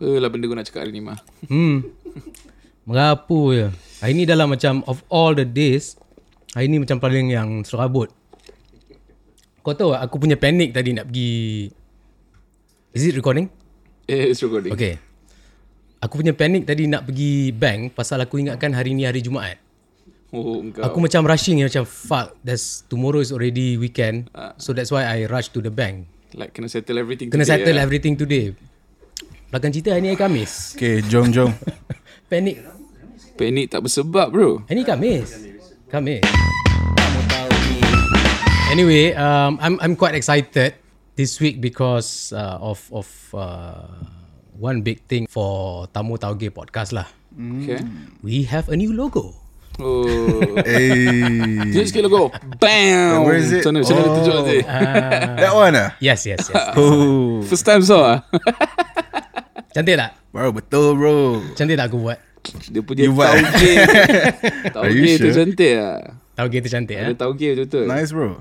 Apalah benda kau nak cakap hari ni mah. Hmm. Merapu je. Hari ni dalam macam of all the days, hari ni macam paling yang serabut. Kau tahu aku punya panik tadi nak pergi... Is it recording? Eh, it's recording. Okay. Aku punya panik tadi nak pergi bank pasal aku ingatkan hari ni hari Jumaat. Oh, engkau. Aku macam rushing macam fuck, that's tomorrow is already weekend. So that's why I rush to the bank. Like kena settle everything Kena today, settle ya. everything today. Belakang cerita hari ni hari Khamis. Okay, jom jom. Panik. Panik tak bersebab bro. Hari ni Khamis. Khamis. Anyway, um, I'm I'm quite excited this week because uh, of of uh, one big thing for Tamu Tauge podcast lah. Okay. We have a new logo. Oh. hey. Tunjuk sikit logo. Bam. Where is it? Mana dia tunjuk nanti? That one ah? Yes, yes, yes. Oh. First time saw ah. Cantik tak? Bro, betul bro. Cantik tak aku buat? Dia punya You buat. tauge. Tauge tu sure? cantik ah. Tauge tu cantik Ada eh? tauge betul. Nice bro.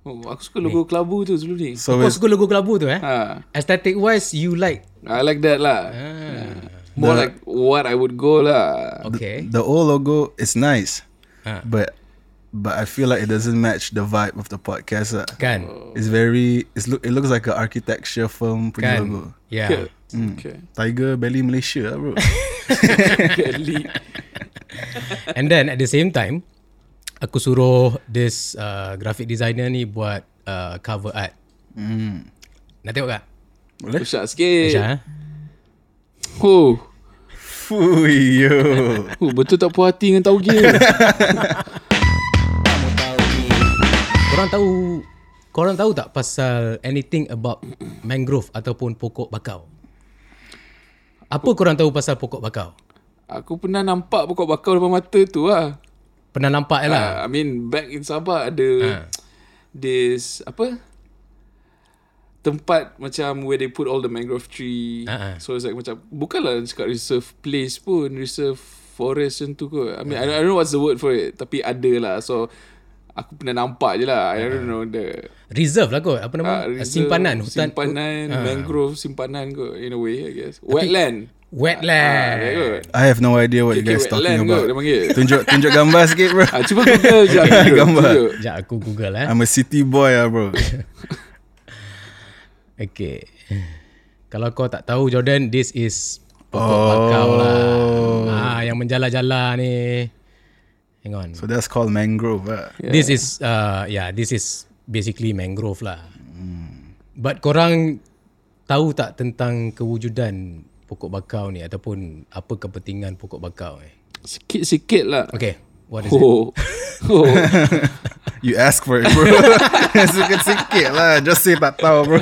Oh, aku suka logo kelabu tu sebelum ni. So it's suka logo kelabu tu eh? Ha. Aesthetic wise, you like? I like that lah. More like what I would go lah. Okay. the old logo is nice, Ah. but but I feel like it doesn't match the vibe of the podcast. ah. Kan? It's very it's look it looks like an architecture firm punya Kan? logo. Yeah. Okay. Tiger Belly Malaysia lah, bro. Kali. And then at the same time, aku suruh this uh, graphic designer ni buat uh, cover art. Hmm. Nak tengok tak? Boleh? Pusat sikit. Aisyah, eh? Oh. Fui yo. oh. Betul tak puas hati dengan tauge. Korang tahu Korang tahu tak pasal anything about mangrove ataupun pokok bakau? Apa korang tahu pasal pokok bakau? Aku pernah nampak pokok bakau depan mata tu lah. Pernah nampak lah. Uh, I mean back in Sabah ada Ah. this apa tempat macam where they put all the mangrove tree. Ah. So it's like macam bukanlah cakap reserve place pun reserve forest macam tu kot. I mean I, don't, I don't know what's the word for it tapi ada lah. So aku pernah nampak je lah. I don't know the Reserve lah kot. Apa nama? ah, reserve, simpanan. Hutan. simpanan Ah. mangrove simpanan kot in a way I guess. Wetland. Ah, Wetland. very good. I have no idea what you Okay, guys talking wetland kot dia about. panggil. Tunjuk tunjuk gambar sikit bro. Ah, cuba Google je. Google, Gambar. Sekejap aku google eh. I'm a city boy ah bro. Okay. Kalau kau tak tahu Jordan, this is pokok oh. bakau lah. Ah, yang menjala-jala ni. Hang on. So that's called mangrove. ah. Yeah. This is uh yeah, this is basically mangrove lah. But korang tahu tak tentang kewujudan pokok bakau ni ataupun apa kepentingan pokok bakau ni? Sikit-sikit lah. Okay, what is it? Oh. oh. You ask for it bro. Sikit-sikit lah. Just say tak tahu bro.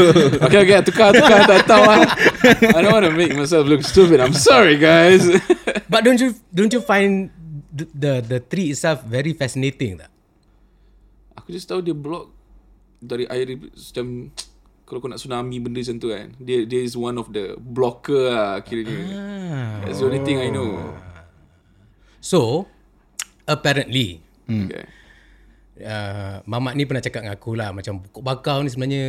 Okay, okay, tukar, tukar, tak tahu lah. I don't want to make myself look stupid. I'm sorry, guys. But don't you don't you find the the, tree itself very fascinating tak? Aku just tahu dia block dari air macam kalau kau nak tsunami benda macam tu kan. Dia dia is one of the blocker lah kiranya. Ah. That's the only thing I know. So, apparently Okay. uh, Mamat ni pernah cakap dengan aku lah macam pokok bakau ni sebenarnya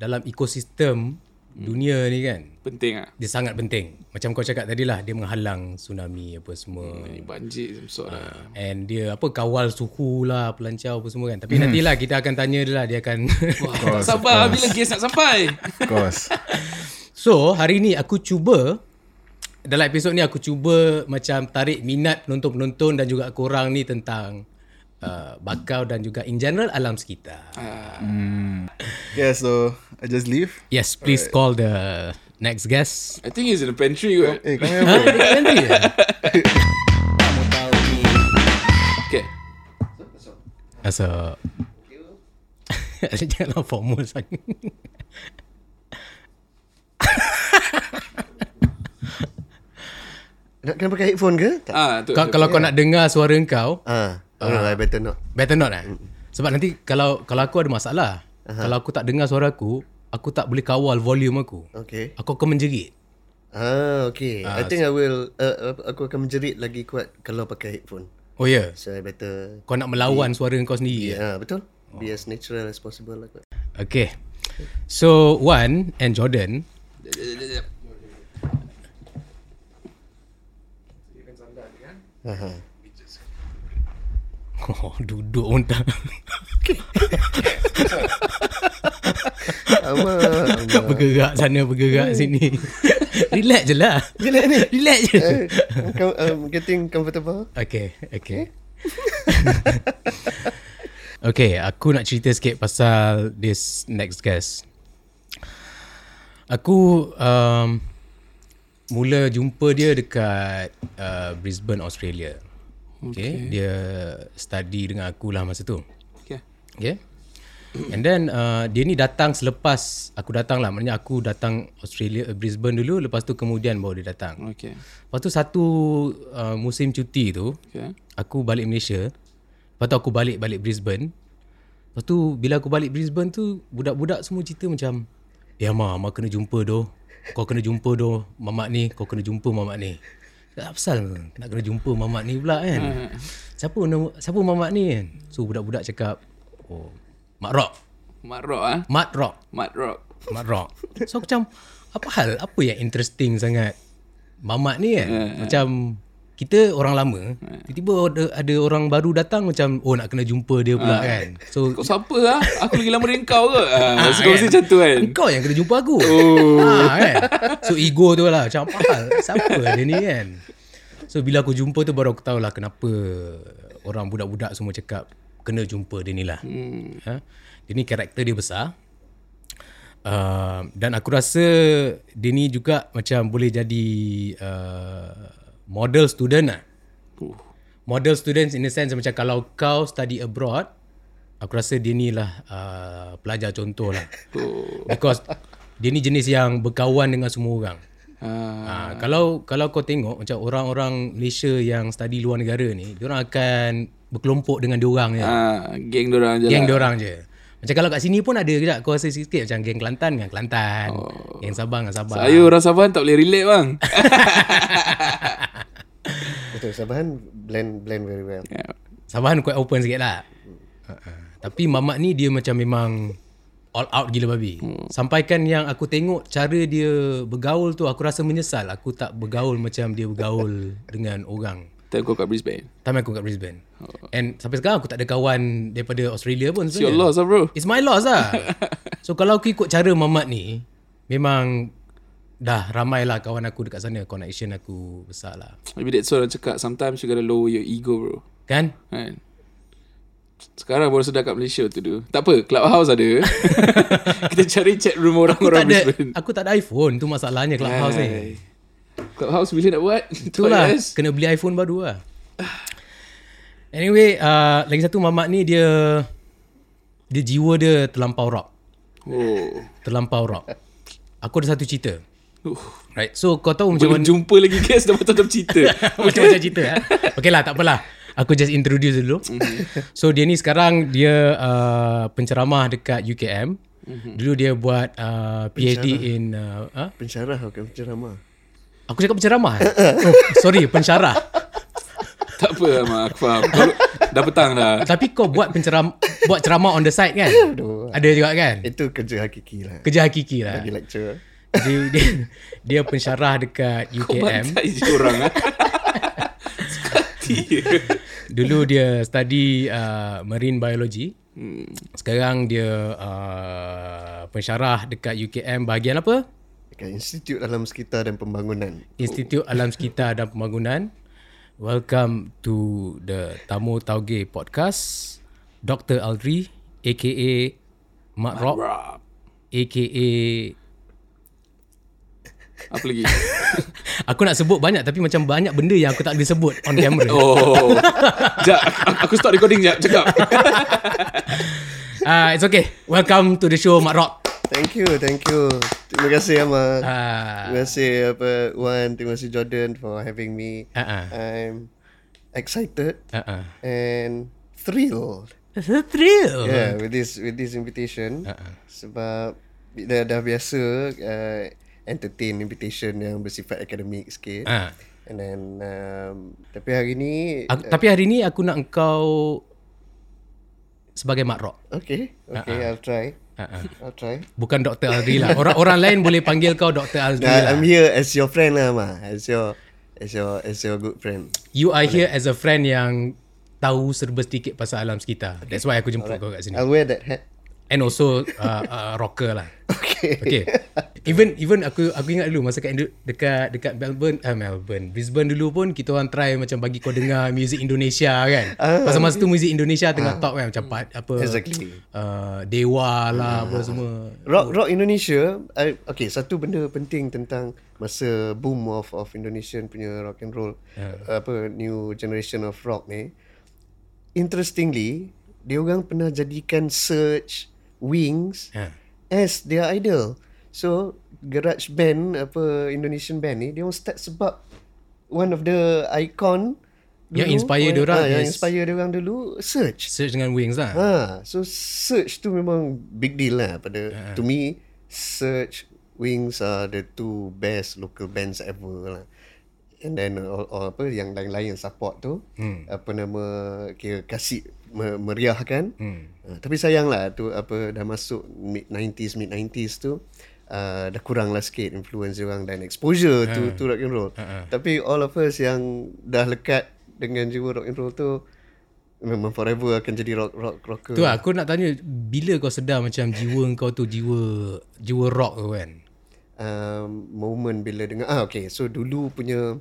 dalam ekosistem dunia ni kan Penting ah. dia sangat penting. Macam kau cakap tadi lah dia menghalang tsunami apa semua. Ni banjir some sort lah. And dia apa kawal suhu lah pelancau apa semua kan. Tapi nantilah kita akan tanya dia lah dia akan Tak sabar bila gas nak sampai. Of course. So, hari ni aku cuba dalam episod ni aku cuba macam tarik minat penonton-penonton dan juga korang ni tentang uh, bakau dan juga in general alam sekitar. Yeah, so I just leave. Yes, please call the next guest. I think he's in the pantry kot. Eh, come here pantry? Okay. Asa Janganlah formal sangat Nak kena pakai headphone ke? Tak. Ah, tu. kau, Kalau kau nak dengar suara kau Ah, Uh, uh, better not. Better not eh? Mm. Sebab nanti kalau kalau aku ada masalah, uh-huh. kalau aku tak dengar suara aku, aku tak boleh kawal volume aku. Okay. Aku akan menjerit. Ah, okay. Uh, I think so, I will, uh, uh, aku akan menjerit lagi kuat kalau pakai headphone. Oh yeah. So I better... Kau nak melawan be, suara kau sendiri. Ya, yeah, eh? betul. Oh. Be oh. as natural as possible lah kot. Okay. So, Wan and Jordan. Uh-huh. Oh, duduk pun tak. Ama, ama. bergerak sana, bergerak sini. Relax je lah. Relax ni. Relax je. Eh, com- um, getting comfortable. Okay, okay. okay, aku nak cerita sikit pasal this next guest. Aku um, mula jumpa dia dekat uh, Brisbane, Australia. Okay. okay. Dia study dengan aku lah masa tu. Okay. Okay. And then uh, dia ni datang selepas aku datang lah. Maknanya aku datang Australia, uh, Brisbane dulu. Lepas tu kemudian baru dia datang. Okay. Lepas tu satu uh, musim cuti tu, Okay. aku balik Malaysia. Lepas tu aku balik balik Brisbane. Lepas tu bila aku balik Brisbane tu budak-budak semua cerita macam Ya Ma, Ma kena jumpa doh. Kau kena jumpa doh mamak ni, kau kena jumpa mamak ni. Tak pasal nak kena jumpa mamak ni pula kan. Siapa nama siapa mamak ni kan? So budak-budak cakap, "Oh, Mak Rock. Mat Rock ah. Mat Rock. Mat Rock. Mat Rock. So aku macam apa hal? Apa yang interesting sangat mamak ni kan? Macam kita orang lama, tiba-tiba ada, ada orang baru datang macam oh nak kena jumpa dia pula kan. So Kau siapa ah? Aku lagi lama dari kau ke? Ah, Ah, mesti kau mesti macam tu kan. Kau yang kena jumpa aku. Oh. Ha, kan? So ego tu lah. Macam apa hal? Siapa dia ni kan? So bila aku jumpa tu baru aku tahu lah kenapa orang budak-budak semua cakap kena jumpa dia ni lah. Hmm. Ha? Dia ni karakter dia besar. Uh, dan aku rasa dia ni juga macam boleh jadi uh, model student lah. Uh. Model students in the sense macam kalau kau study abroad, aku rasa dia ni lah uh, pelajar contoh lah. Because dia ni jenis yang berkawan dengan semua orang. Ah. Ha, kalau kalau kau tengok macam orang-orang Malaysia yang study luar negara ni, dia orang akan berkelompok dengan dia orang je. Ah, geng dorang je. Geng lah. dia orang je. Macam kalau kat sini pun ada kejap kau rasa sikit macam geng Kelantan dengan Kelantan. Oh. Geng Sabang dengan Sabang. Saya orang Sabah tak boleh relate bang. Betul, Sabahan blend blend very well. yeah. Sabahan quite open sikit lah. Uh-uh. Tapi mamak ni dia macam memang all out gila babi. Hmm. Sampaikan yang aku tengok cara dia bergaul tu aku rasa menyesal. Aku tak bergaul macam dia bergaul dengan orang. Time kau kat Brisbane. Time aku kat Brisbane. And sampai sekarang aku tak ada kawan daripada Australia pun It's your sebenarnya. loss lah bro. It's my loss lah. so kalau aku ikut cara mamat ni, memang dah ramai lah kawan aku dekat sana. Connection aku besar lah. Maybe that's what orang cakap. Sometimes you gotta lower your ego bro. Kan? Kan? Sekarang baru sedar kat Malaysia tu tu. Tak apa, Clubhouse ada. Kita cari chat room Aku orang-orang tak ada, Brisbane. aku tak ada iPhone. Tu masalahnya Clubhouse ni. Clubhouse bila nak buat? Itulah. Kena beli iPhone baru lah Anyway uh, Lagi satu mamak ni dia Dia jiwa dia terlampau rock Oh. Terlampau rock Aku ada satu cerita Uh. Right So kau tahu macam mana jumpa lagi guys dah betul-betul cerita. Macam-macam cerita eh? Okay lah tak apalah Aku just introduce dulu So dia ni sekarang Dia uh, penceramah dekat UKM Dulu dia buat uh, PhD in uh, huh? Pensyarah bukan penceramah. Aku cakap penceramah eh? oh, Sorry pensyarah tak apa Mak, aku faham. Kau, dah petang dah. Tapi kau buat penceram buat ceramah on the side kan? Ada juga kan? Itu kerja hakiki lah. Kerja hakiki lah. Bagi lecture. Dia, dia, dia pensyarah dekat Kau UKM. bantai je orang ah. Sekati je. Dulu dia study uh, marine biology. Sekarang dia uh, pensyarah dekat UKM bahagian apa? Dekat Institut Alam Sekitar dan Pembangunan. Institut Alam Sekitar dan Pembangunan. Welcome to the Tamu Tauge podcast. Dr. Aldri aka Mak Rock Rock. aka Apa lagi? Aku nak sebut banyak tapi macam banyak benda yang aku tak boleh sebut on camera. Oh. Sekejap, aku, stop recording sekejap. Cakap. Ah, uh, it's okay. Welcome to the show Mak Rock. Thank you, thank you. Terima kasih Ama. Ah, Terima kasih apa Wan, terima kasih Jordan for having me. uh, uh, I'm excited uh, uh. and thrilled. It's a thrill. Yeah, with this with this invitation. Uh-uh. Sebab dah dah biasa uh, entertain invitation yang bersifat akademik sikit. Ah. And then um, tapi hari ni Aku, tapi hari ni aku nak engkau sebagai Mak Rock. okay, okay, I'll try. Uh, uh. I'll try. Bukan Dr. Aldri lah. Orang orang lain boleh panggil kau Dr. Aldri Nah, lah. I'm here as your friend lah, Ma. As your as your as your good friend. You are here as a friend yang tahu serba sedikit pasal alam sekitar. That's why aku jemput kau kat sini. I'll wear that hat. And also uh, uh, rocker lah. Okay. Okay. Even even aku aku ingat dulu masa kat dekat dekat Melbourne ah Melbourne Brisbane dulu pun kita orang try macam bagi kau dengar music Indonesia kan. Pasal masa tu music Indonesia tengah top kan macam part, apa Exactly. uh, Dewa lah apa semua. Rock rock Indonesia, I, okay satu benda penting tentang masa boom of of Indonesian punya rock and roll, uh, apa new generation of rock ni. Interestingly, dia orang pernah jadikan Search, Wings Ha. as their idol. So garage band apa Indonesian band ni dia orang start sebab one of the icon Yang dulu, inspire one- diorang ah, yang inspire dia orang dulu Search. Search dengan Wings lah. Ha, so search tu memang big deal lah pada uh. to me search wings are the two best local bands ever lah. And then all, all apa yang lain-lain yang support tu hmm. apa nama kira kasih me, meriahkan. Hmm. Uh, tapi sayang lah tu apa dah masuk mid 90s mid 90s tu uh, dah kurang lah sikit influence orang dan exposure uh. tu tu rock and roll. Uh-uh. Tapi all of us yang dah lekat dengan jiwa rock and roll tu memang forever akan jadi rock rock rocker. Tu lah, aku nak tanya bila kau sedar macam jiwa kau tu jiwa jiwa rock tu kan. um, moment bila dengar ah okay so dulu punya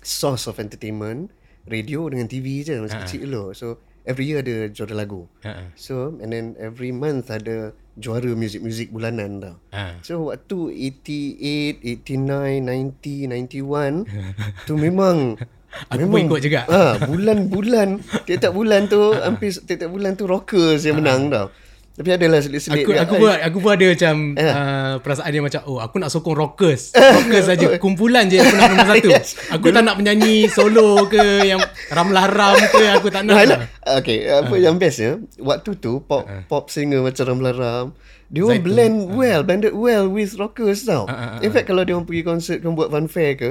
source of entertainment radio dengan TV je masa kecil dulu so every year ada juara lagu Ha. so and then every month ada juara music-music bulanan tau Ha. so waktu 88 89 90 91 tu memang Aku pun ikut juga. Ah, bulan-bulan tiap-tiap bulan tu hampir tiap-tiap bulan tu rockers yang menang tau. Tapi adalah selit-selit Aku aku pun aku pun ada macam Eh. uh, perasaan dia macam oh aku nak sokong rockers. Rockers saja kumpulan je yang pernah nombor satu. Yes. Aku tak nak menyanyi solo ke yang ramlah ram ke aku tak nak. Nah, lah. Okay, apa yang best ya, waktu tu pop pop singer macam Ramla Ram, dia orang blend well, blended well with rockers tau. In fact kalau dia orang pergi konsert kan buat fanfare ke,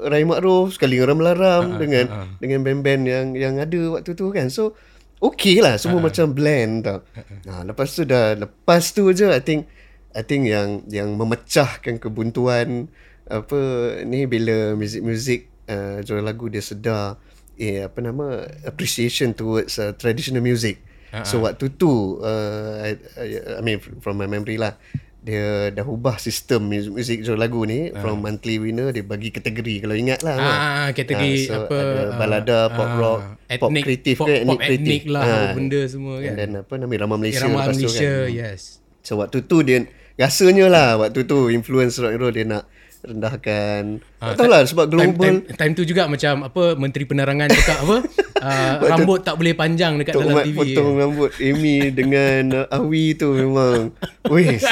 Rai Makruf sekali dengan Ramla Ram dengan dengan band-band yang yang ada waktu tu kan. So okay lah semua macam blend tau. Nah, lepas tu dah lepas tu je I think I think yang yang memecahkan kebuntuan apa ni bila muzik-muzik uh, jual lagu dia sedar eh apa nama appreciation towards uh, traditional music. Uh-huh. So waktu tu uh, I, I, I mean from my memory lah dia dah ubah sistem muzik, muzik jual lagu ni uh. from monthly winner dia bagi kategori kalau ingat lah. kan. Ah, kategori Ah, so apa, ada ah, balada, pop ah, rock, pop ethnic, kreatif pop- ke, pop ethnic lah, Ah. benda semua kan. Then apa nama Irama Malaysia Irama tu Malaysia, kan. yes. So waktu tu dia rasanya lah waktu tu influence rock and roll dia nak rendahkan. Ah, tak tahu lah sebab Time, global time, time tu juga macam apa menteri penerangan cakap apa uh, rambut tak boleh panjang dekat Tok dalam Mat TV. potong rambut Amy dengan uh, Awi tu memang Wis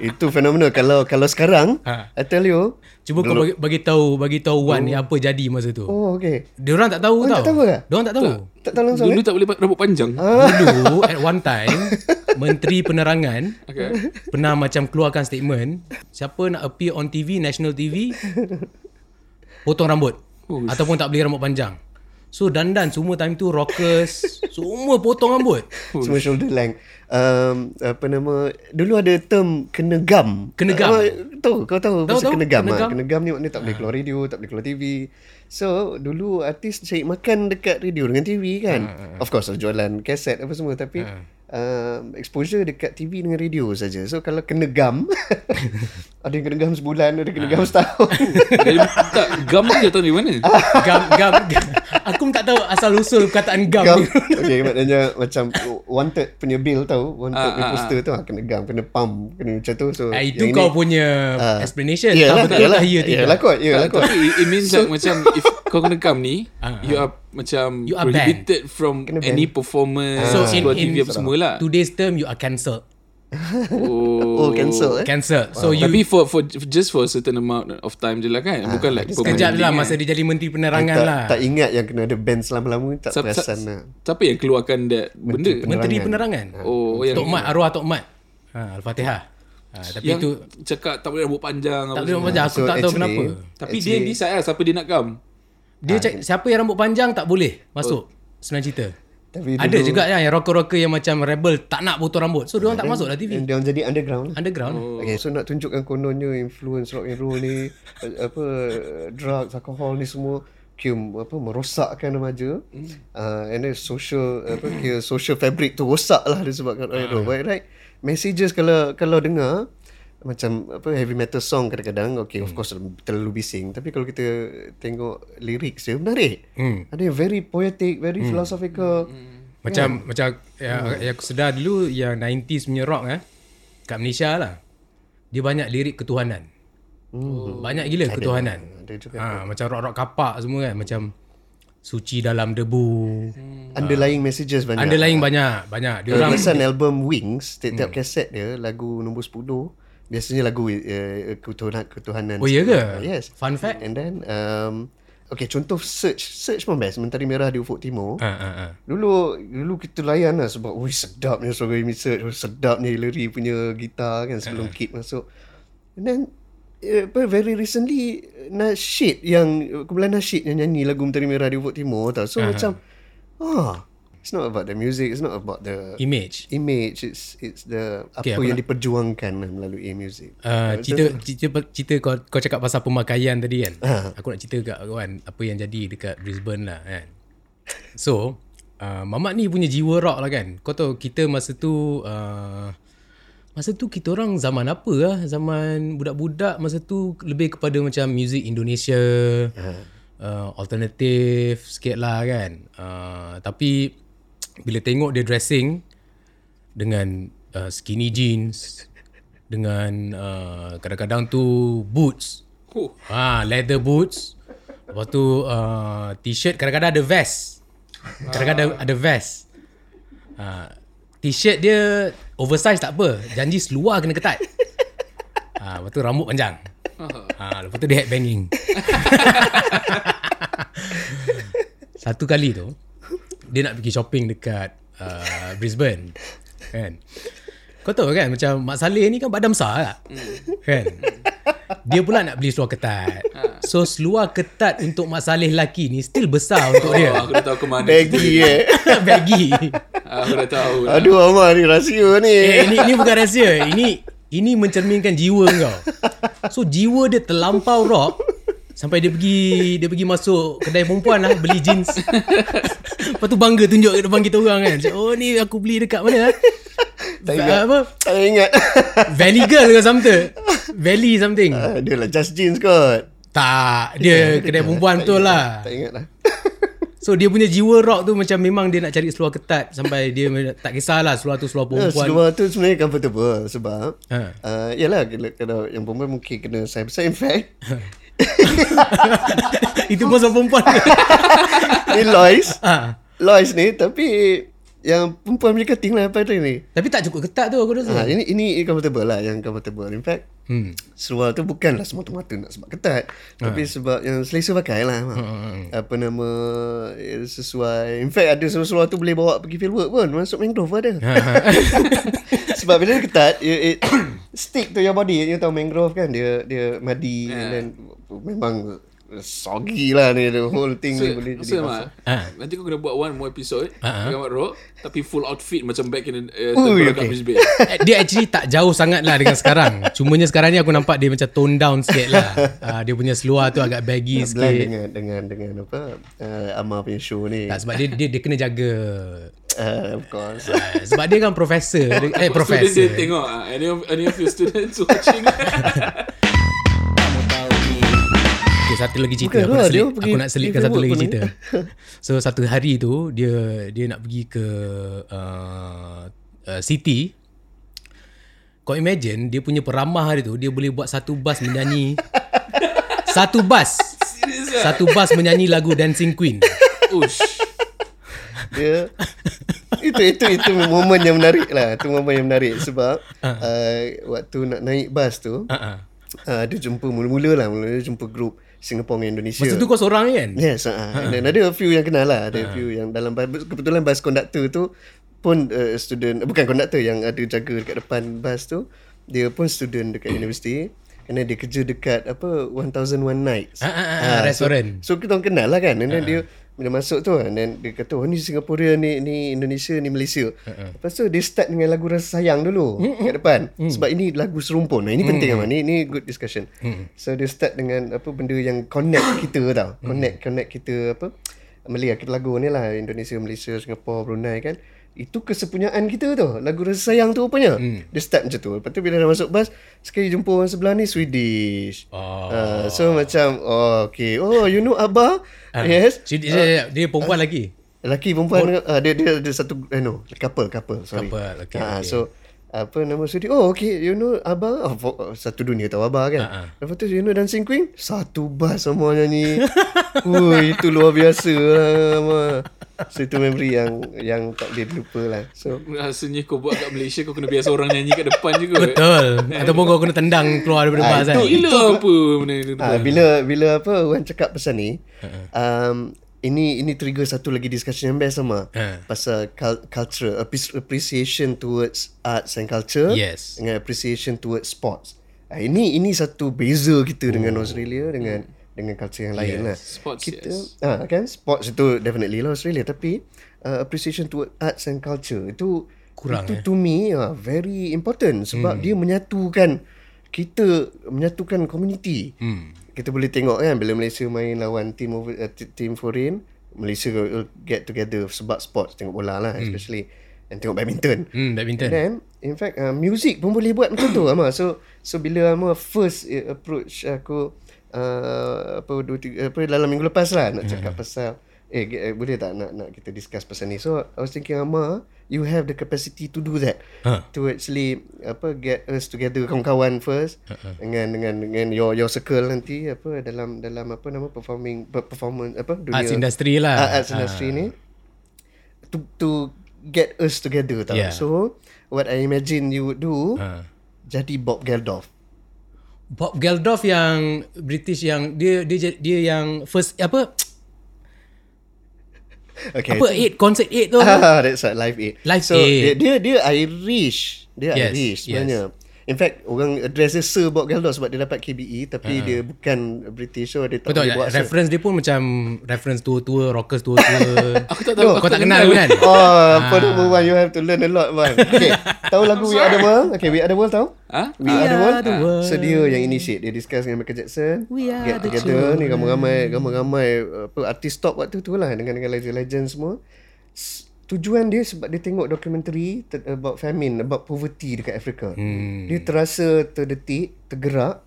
Itu fenomena Kalau kalau sekarang Ha. I tell you Cuba kau bagi, bagi tahu bagi tahu Wan ni apa jadi masa tu. Oh okay Dia orang tak tahu Oh, tau. tak tahu ke? Dia orang tak tahu. Tak tahu langsung Dulu eh? tak boleh rambut panjang. Dulu at one time menteri penerangan Okay. pernah macam keluarkan statement siapa nak appear on TV national TV potong rambut Oh, ataupun tak boleh rambut panjang. So dandan semua time tu rockers semua potong rambut. Semua shoulder length um, Apa nama Dulu ada term Kena gam Kena gam. uh, Tahu Kau tahu Tahu, Pasal tahu. kena gam Kena ah. gam. Kena gam ni maknanya Tak boleh keluar radio Tak boleh keluar TV So Dulu artis cari makan Dekat radio dengan TV kan Of course jualan kaset Apa semua Tapi um, Exposure dekat TV dengan radio saja. So kalau kena gam Ada yang kena gam sebulan Ada yang kena gam setahun Dari, tak, gam tu dia tahu dari mana? Gam gam, gam. Aku pun tak tahu asal usul perkataan gam, gam ni. Okay maknanya Macam Wanted punya bill tahu Wanted Ah, punya ah, poster tu ah, Kena gam Kena pump Kena macam tu So Ah, itu kau ini- punya Ah. explanation. Tak betul yalah, tak ya yalah kot, yalah kot. Tapi it, means like macam if kau kena gam ni, you are macam You are prohibited from Kena ban. any performance So so, in, in TV apa semua lah. today's term you are cancelled. Oh, Oh cancel eh Cancelled. So you Tapi for for just for a certain amount of time je lah kan. Bukan like sekejap lah masa dia jadi menteri penerangan tak, lah. tak ingat yang kena ada band selama-lama Tak Siapa- perasan siapa- lah Siapa yang keluarkan that benda? Menteri penerangan. Oh, yang Tok Mat, arwah Tok Mat. Ha, Al-Fatihah. Ha, tapi yang itu cakap tak boleh rambut panjang tak boleh semua. macam aku So, tak tahu actually- kenapa. Tapi dia yang decide lah siapa dia nak gam. Dia cak, siapa yang rambut panjang tak boleh masuk. Senang cerita. Tapi Ada juga yang rocker-rocker yang macam rebel tak nak potong rambut. So dia orang tak masuk lah TV. And dia orang jadi underground. Underground. Oh. Okay, so nak tunjukkan kononnya influence rock and roll ni apa drugs, alkohol ni semua kira apa merosakkan remaja. Hmm. Uh, and then social apa kira social fabric tu rosak lah disebabkan rock and Ah. roll. But right, messages kalau kalau dengar macam apa heavy metal song kadang-kadang okay Hmm. of course terlalu bising tapi kalau kita tengok lyrics dia menarik. Hmm. Ada yang very poetic, very philosophical. Macam macam yang, yang aku sedar dulu yang 90s punya rock eh kat Malaysia lah. Dia banyak lirik ketuhanan. Hmm. Banyak gila ketuhanan. Ada juga. Ha, macam rock-rock kapak semua kan macam suci dalam debu. Underlying messages banyak. Underlying banyak, banyak. Dia orang album Wings Setiap kaset dia Lagu nombor 10 Biasanya lagu uh, ketuhanan, ketuhanan. Oh, ya ke? Uh, Yes. Fun fact? And then um, Okay contoh Search Search pun best. Mentari Merah di Ufuk Timur. Ha, ha, ha. Dulu Dulu kita layan lah Sebab Wih sedapnya Suara Amy Search. Oh, Sedapnya Hillary punya gitar kan Sebelum Kid masuk. And then uh, apa, Very recently Nasheed yang Kumpulan Nasheed yang nyanyi Lagu Mentari Merah di Ufuk Timur tau. So macam Ah It's not about the music It's not about the Image. image it's it's the Okay, apa yang nak- diperjuangkan melalui music. Uh, cerita, cerita cerita kau kau cakap pasal pemakaian tadi kan. Ha. Aku nak cerita kat kawan apa yang jadi dekat Brisbane lah kan. So, uh, Mamat ni punya jiwa rock lah kan. Kau tahu kita masa tu uh, masa tu kita orang zaman apa lah? Zaman budak-budak masa tu lebih kepada macam music Indonesia. Uh, alternatif sikit lah kan. Uh, tapi bila tengok dia dressing dengan uh, skinny jeans dengan uh, kadang-kadang tu boots. Oh. Ha, leather boots. Lepas tu uh, t-shirt kadang-kadang ada vest. Kadang-kadang ada, ada vest. Ha, t-shirt dia oversize tak apa. Janji seluar kena ketat. Ha, lepas tu rambut panjang. Ha, lepas tu dia headbanging. Satu kali tu dia nak pergi shopping dekat uh, Brisbane. Kan? Kau tahu kan macam Mak Saleh ni kan badan besar tak? Kan? Dia pula nak beli seluar ketat. So seluar ketat untuk Mak Saleh lelaki ni still besar untuk Oh, dia. aku dah tahu ke mana. Baggy eh. Baggy. Aku dah tahu. lah. Aduh Amar ni rahsia ni. Eh, ini ini bukan rahsia. Ini ini mencerminkan jiwa kau. So jiwa dia terlampau rock sampai dia pergi dia pergi masuk kedai perempuan lah beli jeans. Lepas tu bangga tunjuk ke depan kita orang kan. Oh ni aku beli dekat mana? Tak ingat. Apa? Tak ingat. Valley Girl ke something. Valley something. Ah, Dia lah just jeans kot. Tak, dia kedai perempuan betul lah. Tak ingat lah. So dia punya jiwa rock tu macam memang dia nak cari seluar ketat sampai dia tak kisahlah seluar tu seluar Ya, perempuan. seluar tu sebenarnya comfortable sebab Ha. uh, yalah kalau, kalau yang perempuan mungkin kena size besar in fact Itu pun seluar perempuan. ni Lois ha. Lois ni tapi yang perempuan punya cutting lah pada ni. Tapi tak cukup ketat tu aku rasa. ha, ini ini comfortable lah yang comfortable in fact Hmm. seluar tu bukanlah semata-mata nak sebab ketat. Tapi sebab yang selesa pakai lah. Mak. apa nama eh, sesuai. In fact ada seluar tu boleh bawa pergi field work pun. Masuk mangrove pun ada sebab bila ketat it, it stick to your body. You tahu mangrove kan dia dia madi yeah. dan memang soggy lah ni the whole thing So, ni boleh jadi Mak, Ah. nanti kau kena buat one more episode uh-huh. Gamat Rock Tapi full outfit Macam back in uh, Ui, Ui, okay. Brisbane Eh, dia actually tak jauh sangat lah dengan sekarang. Cumanya sekarang ni aku nampak dia macam tone down sikit lah. Uh, dia punya seluar tu agak baggy blend sikit. dengan dengan dengan apa uh, Amar punya show ni Tak, sebab dia, dia, dia kena jaga. uh, of course Uh, sebab dia kan profesor. Eh, Student profesor. dia tengok uh, any, of, any of your students watching satu lagi cerita. Bukan Aku lah, nak, selit, pergi- aku nak selitkan satu lagi cerita. So, satu hari tu, dia dia nak pergi ke uh, uh, city. Kau imagine, dia punya peramah hari tu, dia boleh buat satu bas menyanyi. satu bas. Satu bas menyanyi lagu Dancing Queen. Ush dia itu itu itu momen yang menarik lah itu momen yang menarik sebab uh, waktu nak naik bas tu Uh-uh. uh, dia jumpa mula-mula lah mula dia jumpa grup Singapore dengan Indonesia Masa tu kau seorang kan? Yes, uh, uh. dan ada a few yang kenal lah, ada a few yang dalam bas, kebetulan bas konduktor tu pun uh, student bukan konduktor yang ada jaga dekat depan bas tu, dia pun student dekat universiti. Kerana dia kerja dekat apa 1001 Nights. Ah, ah, ah, Ah, restoran. So, so kita orang kenal lah kan. And then dia bila masuk tu and then dia kata oh ni Singapura ni ni Indonesia ni Malaysia. Uh-uh. Lepas tu dia start dengan lagu Rasa Sayang dulu mm kat depan. Mm. Sebab ini lagu serumpun. Nah, ini mm. penting mm. Ni ni good discussion. Mm. So dia start dengan apa benda yang connect kita tau. Connect mm. connect kita apa Malay kita lagu ni lah Indonesia, Malaysia, Singapura, Brunei kan. Itu kesepunyaan kita tu. Lagu Rasa Sayang tu rupanya. Hmm. Dia start macam tu. Lepas tu bila dah masuk bas, sekali jumpa orang sebelah ni Swedish. Oh. Uh, so macam, oh okay. Oh, you know Abah? Uh, yes. Dia, dia, uh, dia perempuan lagi? Lelaki perempuan. Uh, dia, dia ada satu, eh no, couple, couple. Sorry. Couple, okay. Uh, okay. So, apa nama studio? Oh okay. You know Abah? Oh, for, oh, satu dunia tahu Abah kan? Uh-huh. lepas tu you know Dancing Queen? Satu bas semua nyanyi. Ui, itu luar biasa lah so itu memory yang yang tak boleh lupa lah. So rasanya kau buat kat Malaysia kau kena biasa orang nyanyi kat depan juga betul. Ataupun kau kena tendang keluar daripada bas kan? itu apa benda itu ha, bila bila apa orang cakap pasal ni uh-huh. um, ini ini trigger satu lagi discussion yang best sama uh. pasal culture appreciation towards arts and culture yes. dengan appreciation towards sports. Uh, ini ini satu beza kita oh. dengan Australia dengan dengan culture yang lain yes. lah. Sports kita, yes. Ah kan sports itu definitely lah Australia tapi uh, appreciation towards arts and culture itu kurang itu eh? to me uh, very important sebab mm. dia menyatukan kita menyatukan community. Mm kita boleh tengok kan bila Malaysia main lawan team over, uh, team foreign Malaysia will get together sebab sport tengok bola lah hmm. especially and tengok badminton. Hmm badminton. And then in fact uh, music pun boleh buat macam tu ama. So so bila ama first uh, approach aku uh, apa dua tiga, apa dalam minggu lepas lah nak cakap hmm. pasal eh, eh boleh tak nak nak kita discuss pasal ni. So I was thinking ama you have the capacity to do that huh. to actually apa get us together kawan-kawan first uh-huh. dengan dengan dengan your your circle nanti apa dalam dalam apa nama performing performance apa dunia arts industry lah uh, arts industry uh. ni to to get us together tau yeah. so what i imagine you would do uh. jadi Bob Geldof Bob Geldof yang British yang dia dia dia yang first apa Okay. Apa 8 concert 8 tu? Ah, that's right, live 8. Live so, 8. Dia dia Irish. Dia yes, Irish sebenarnya. Yes. In fact, orang address dia Sir Bob Geldof sebab dia dapat KBE tapi uh. dia bukan British so dia tak Betul, boleh buat reference dia pun macam reference tua-tua, rockers tua-tua. aku tak tahu. No, kau tak kenal kan? Oh, apa nama man, you have to learn a lot man. Okay, tahu lagu We Are The World? Okay, We Are The World tahu? Huh? We, We Are, The World? The world. So dia yang initiate, dia discuss dengan Michael Jackson. We are get together ni ramai-ramai, ramai-ramai apa, artis top waktu tu lah dengan dengan legend-legend semua tujuan dia sebab dia tengok dokumentari about famine, about poverty dekat Afrika. Hmm. Dia terasa terdetik, tergerak.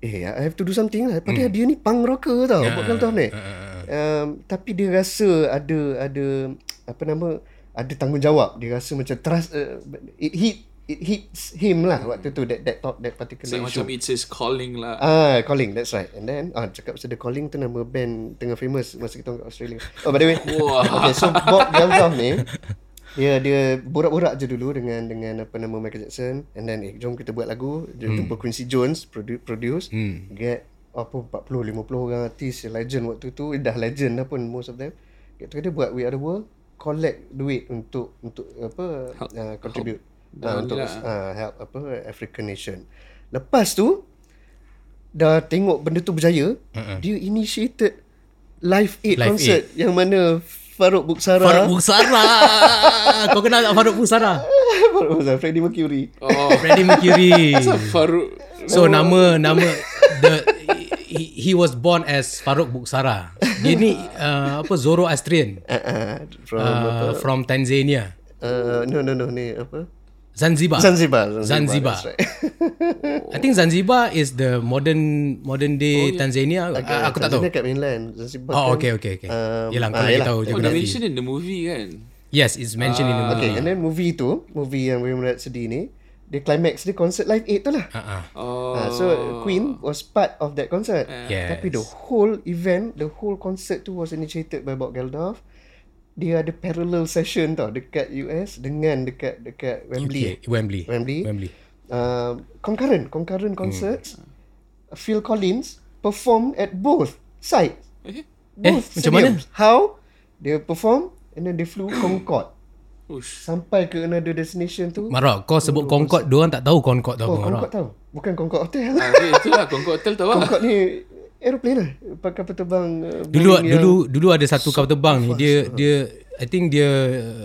Eh, I have to do something lah. Padahal hmm. dia ni punk rocker tau. Yeah. Buat tahu ni. Um, tapi dia rasa ada ada apa nama ada tanggungjawab. Dia rasa macam trust uh, it hit it hits him lah waktu tu that that talk that particular so, issue. Macam it's his calling lah. Ah, calling that's right. And then ah cakap pasal the calling tu nama band tengah famous masa kita kat Australia. Oh by the way. okay, so Bob Geldof ni dia dia borak-borak je dulu dengan dengan apa nama Michael Jackson and then eh jom kita buat lagu dia hmm. jumpa Quincy Jones produce, produce hmm. get apa 40 50 orang artis legend waktu tu dah legend dah pun most of them get together buat We Are The World collect duit untuk untuk apa uh, contribute uh, untuk uh, help apa African nation. Lepas tu dah tengok benda tu berjaya, uh-uh. dia initiated live aid live concert aid. yang mana Farouk Buksara. Farouk Buksara. Kau kenal tak Farouk Buksara? Farouk Buksara, Freddie Mercury. Oh, Freddie Mercury. Farouk. So nama nama the he, he was born as Farouk Buksara. Dia ni uh, apa Zoroastrian. Uh, uh, from uh, from Tanzania. Uh, no no no ni apa? Zanzibar. Zanzibar. Zanzibar. Zanzibar. Right. I think Zanzibar is the modern modern day oh, yeah. Tanzania. Okay. Uh, aku tak tahu. Tanzania kat mainland. Zanzibar. Oh, okay, okay, okay. Um, yelah, kau ah, lagi tahu. Oh, they mention in the movie kan? Yes, it's mentioned uh, in the movie. Okay, and then movie tu, movie yang Bohemian Rhapsody ni, the climax dia concert live 8 tu lah. Uh-uh. Oh. Uh, so Queen was part of that concert. Yes. Tapi the whole event, the whole concert tu was initiated by Bob Geldof dia ada parallel session tau dekat US dengan dekat dekat Wembley. UK, Wembley. Wembley. Wembley. Uh, concurrent, concurrent concerts. Hmm. Phil Collins perform at both sites. Eh, both eh macam mana? How? Dia perform and then they flew Concorde. Ush. Sampai ke another destination tu. Marah, kau sebut Concorde, dia orang tak tahu Concorde tu oh, Concorde tahu. Bukan Concorde Hotel. Ah, itulah Concorde Hotel tahu. Concorde ni aeroplane lah. Pakai kapal terbang. Uh, Dulu yang- dulu dulu ada satu kapal terbang ni dia dia I think dia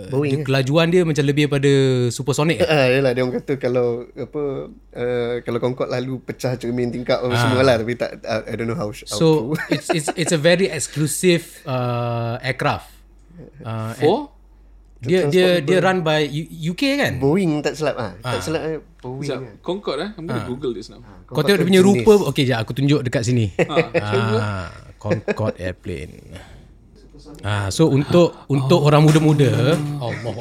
Boeing, dia kelajuan dia macam lebih daripada supersonic. Ah, yalah dia orang kata kalau apa uh, kalau Concorde lalu pecah cermin tingkap apa semua lah tapi tak uh, I don't know how, how. So true. it's it's it's a very exclusive uh, aircraft. Uh, and For? Dia dia dia run by U- UK kan? Boeing tak silap ah. Tak silap eh, Boeing. Sekejap. Concorde eh. I'm gonna Google this now. Kau tengok dia punya rupa Okey jap aku tunjuk dekat sini ah, Concorde airplane ah, So untuk Untuk orang muda-muda Allah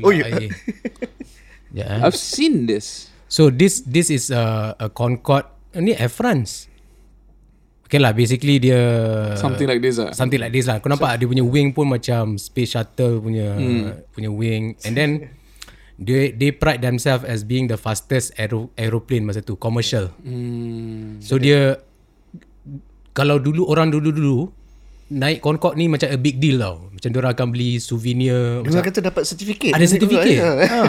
Oh, ya. Ya, eh. I've seen this. So this this is a, a Concorde Ni Air France Okay lah basically dia Something like this ah. Something like this lah Kau nampak dia punya wing pun macam Space shuttle punya Punya wing And then they they pride themselves as being the fastest aero, aeroplane masa tu commercial. Hmm. So dia kalau dulu orang dulu-dulu naik Concorde ni macam a big deal tau. Macam dia orang akan beli souvenir Dia orang kata dapat sertifikat. ada sertifikat. Ha. ha.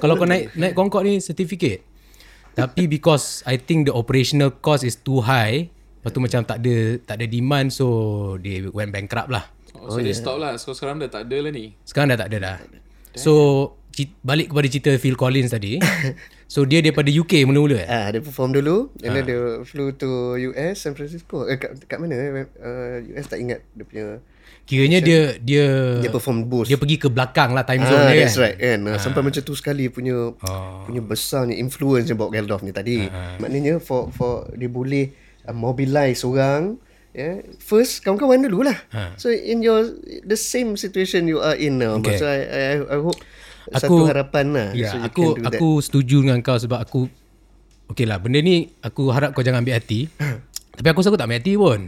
Kalau kau naik naik Concorde ni sertifikat. Tapi because I think the operational cost is too high, lepas tu macam tak ada tak ada demand so they went bankrupt lah. Oh, so they stop lah. So sekarang dah tak ada lah ni. Sekarang dah tak ada dah. So ci- balik kepada cerita Phil Collins tadi. so dia daripada UK mula-mula eh? Ah, dia perform dulu and Ah. then dia flew to US San Francisco. Eh kat, kat mana eh? Uh, US tak ingat dia punya Kiranya dia dia dia perform boost. dia pergi ke belakang lah time zone Ah, dia that's kan. right kan. Ah. Sampai macam tu sekali punya punya besarnya influence yang Bob Geldof ni tadi. Maknanya for for dia boleh mobilize orang Yeah. First kawan-kawan dulu lah. So in your the same situation you are in now. Okay. So I I, I hope satu Aku- harapan lah. Ya, so aku that. aku setuju dengan kau sebab aku Okay lah benda ni aku harap kau jangan ambil hati. Tapi aku rasa aku tak ambil hati pun.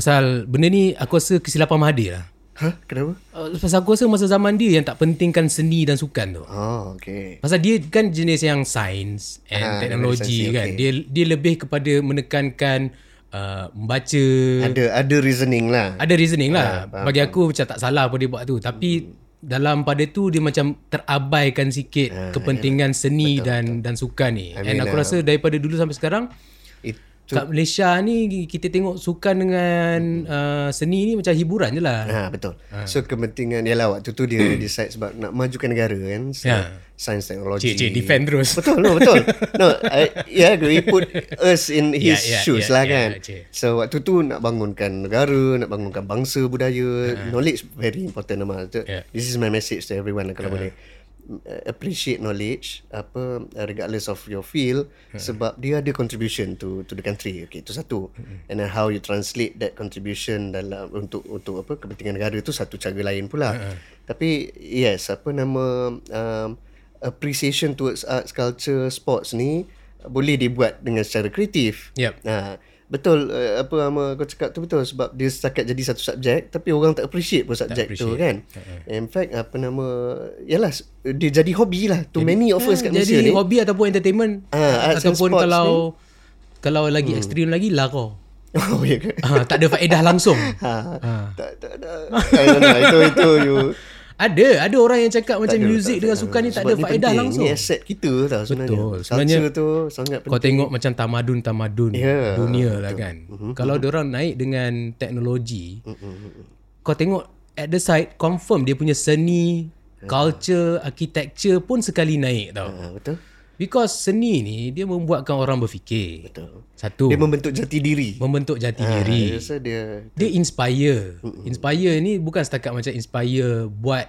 Pasal benda ni aku rasa kesilapan Mahathir lah. Hah? Kenapa? Uh, pasal aku rasa masa zaman dia yang tak pentingkan seni dan sukan tu. Oh, okay. Pasal dia kan jenis yang science and Ah, teknologi kan. okay. Dia dia lebih kepada menekankan uh, membaca Ada ada reasoning lah. ada reasoning lah. faham, Bagi aku macam tak salah apa dia buat tu. Tapi dalam pada tu dia macam terabaikan sikit kepentingan seni dan dan sukan ni. And aku rasa daripada dulu sampai sekarang Itu kat Malaysia ni kita tengok sukan dengan uh, seni ni macam hiburan je lah. Ha betul. So kepentingan dia lah waktu tu dia decide sebab nak majukan negara kan. So, Ya. Science teknologi. Cik, cik defend terus. Betul, no, betul. No, I, yeah, he put us in his Yeah, yeah, shoes yeah, lah yeah, kan. cik. So waktu tu nak bangunkan negara, nak bangunkan bangsa, budaya, knowledge very important nama. So, Yeah. This is my message to everyone lah kalau boleh. Uh, appreciate knowledge apa uh, regardless of your field sebab dia ada contribution to to the country. Okay itu satu. And then how you translate that contribution dalam untuk untuk apa kepentingan negara itu satu cara lain pula. Tapi yes apa nama um, appreciation towards arts culture sports ni boleh dibuat dengan secara kreatif. Yep. Ha, betul uh, apa nama kau cakap tu betul sebab dia setakat jadi satu subjek tapi orang tak appreciate pun subjek tu kan. In fact apa nama yalah dia jadi hobi lah to many of us kat Malaysia Jadi ni. hobi ataupun entertainment Ah, and ataupun kalau kalau lagi ekstrim lagi kau. Oh ya ke? Ha, tak ada faedah langsung. Ha, tak tak ada. I don't know itu itu you Ada, ada orang yang cakap macam ada, muzik tak dengan ada. sukan ni tak ada faedah langsung. Ni aset kita tau sebenarnya. Betul. Sebenarnya Culture tu sangat Kau penting. tengok macam tamadun-tamadun Ya, dunia lah kan. Kalau orang naik dengan teknologi, kau tengok at the side confirm dia punya seni, culture, architecture pun sekali naik tau. Ha, betul. Because seni ni dia membuatkan orang berfikir. Betul. Satu, Dia membentuk jati diri. membentuk jati Ha, diri. rasa dia Dia inspire. Inspire ni bukan setakat macam inspire buat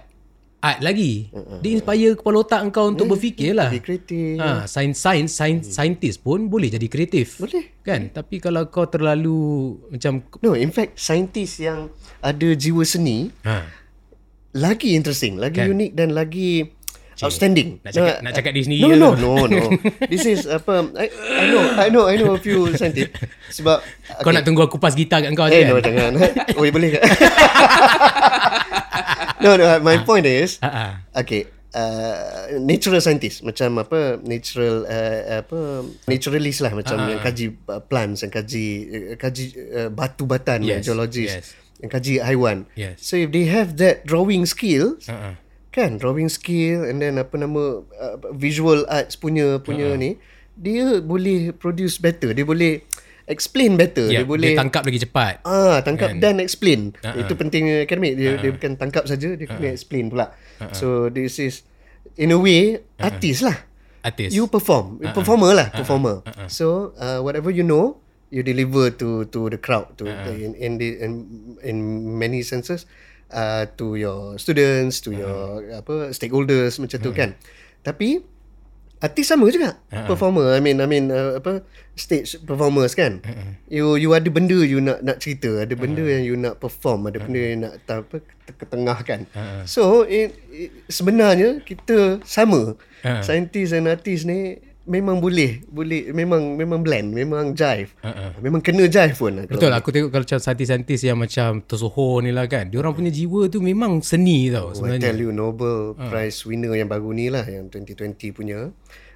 art lagi. Dia inspire kepala otak kau untuk berfikir lah. lebih kreatif. Ha, sains sains sains scientist pun boleh jadi kreatif. Boleh. Kan? Tapi kalau kau terlalu macam No, in fact, saintis yang ada jiwa seni ha, lagi interesting, lagi Kan? unik dan lagi outstanding. nak cakap- nak cakap sendiri No, no, no, no. This is apa? I, I know, I know, I know a few scientists. Sebab kau nak tunggu aku pas gitar kat kau Eh, je no, kan? jangan. Oh, boleh tak? no, no, my point is, Ha, ha. okay, uh, natural scientist macam apa natural uh, apa naturalist lah macam yang kaji uh, plants yang kaji uh, kaji uh, batu-batan Yes, geologist yes. yang kaji haiwan Yes. so if they have that drawing skills Ha, ha. Kan drawing skill and then apa nama uh, visual arts punya punya ni dia boleh produce better dia boleh explain better. yeah, dia boleh dia tangkap lagi cepat. Ah, tangkap Kan? dan explain. Ah, Itu pentingnya akademik. Dia dia bukan tangkap saja, dia kena explain pula. So this is in a way artis lah. Artis. You perform, you performer lah, performer. So uh, whatever you know, you deliver to to the crowd, to in in the in, in many senses, uh, to your students, to your apa stakeholders macam tu kan. Tapi artis sama juga performer. I mean I mean uh, apa stage performers kan. You you ada benda you nak nak cerita, ada benda yang you nak perform, ada benda yang nak ta- apa ketengahkan. So it, it, sebenarnya kita sama. Ha. Saintis dan artis ni memang boleh boleh memang memang blend, memang jive. Ha, Memang kena jive pun. lah Betul kalau- aku tengok kalau macam saintis-saintis yang macam tersohor ni lah kan. Dia orang punya jiwa tu memang seni tau I sebenarnya. tell you Nobel Ha. Prize winner yang baru ni lah yang 2020 punya.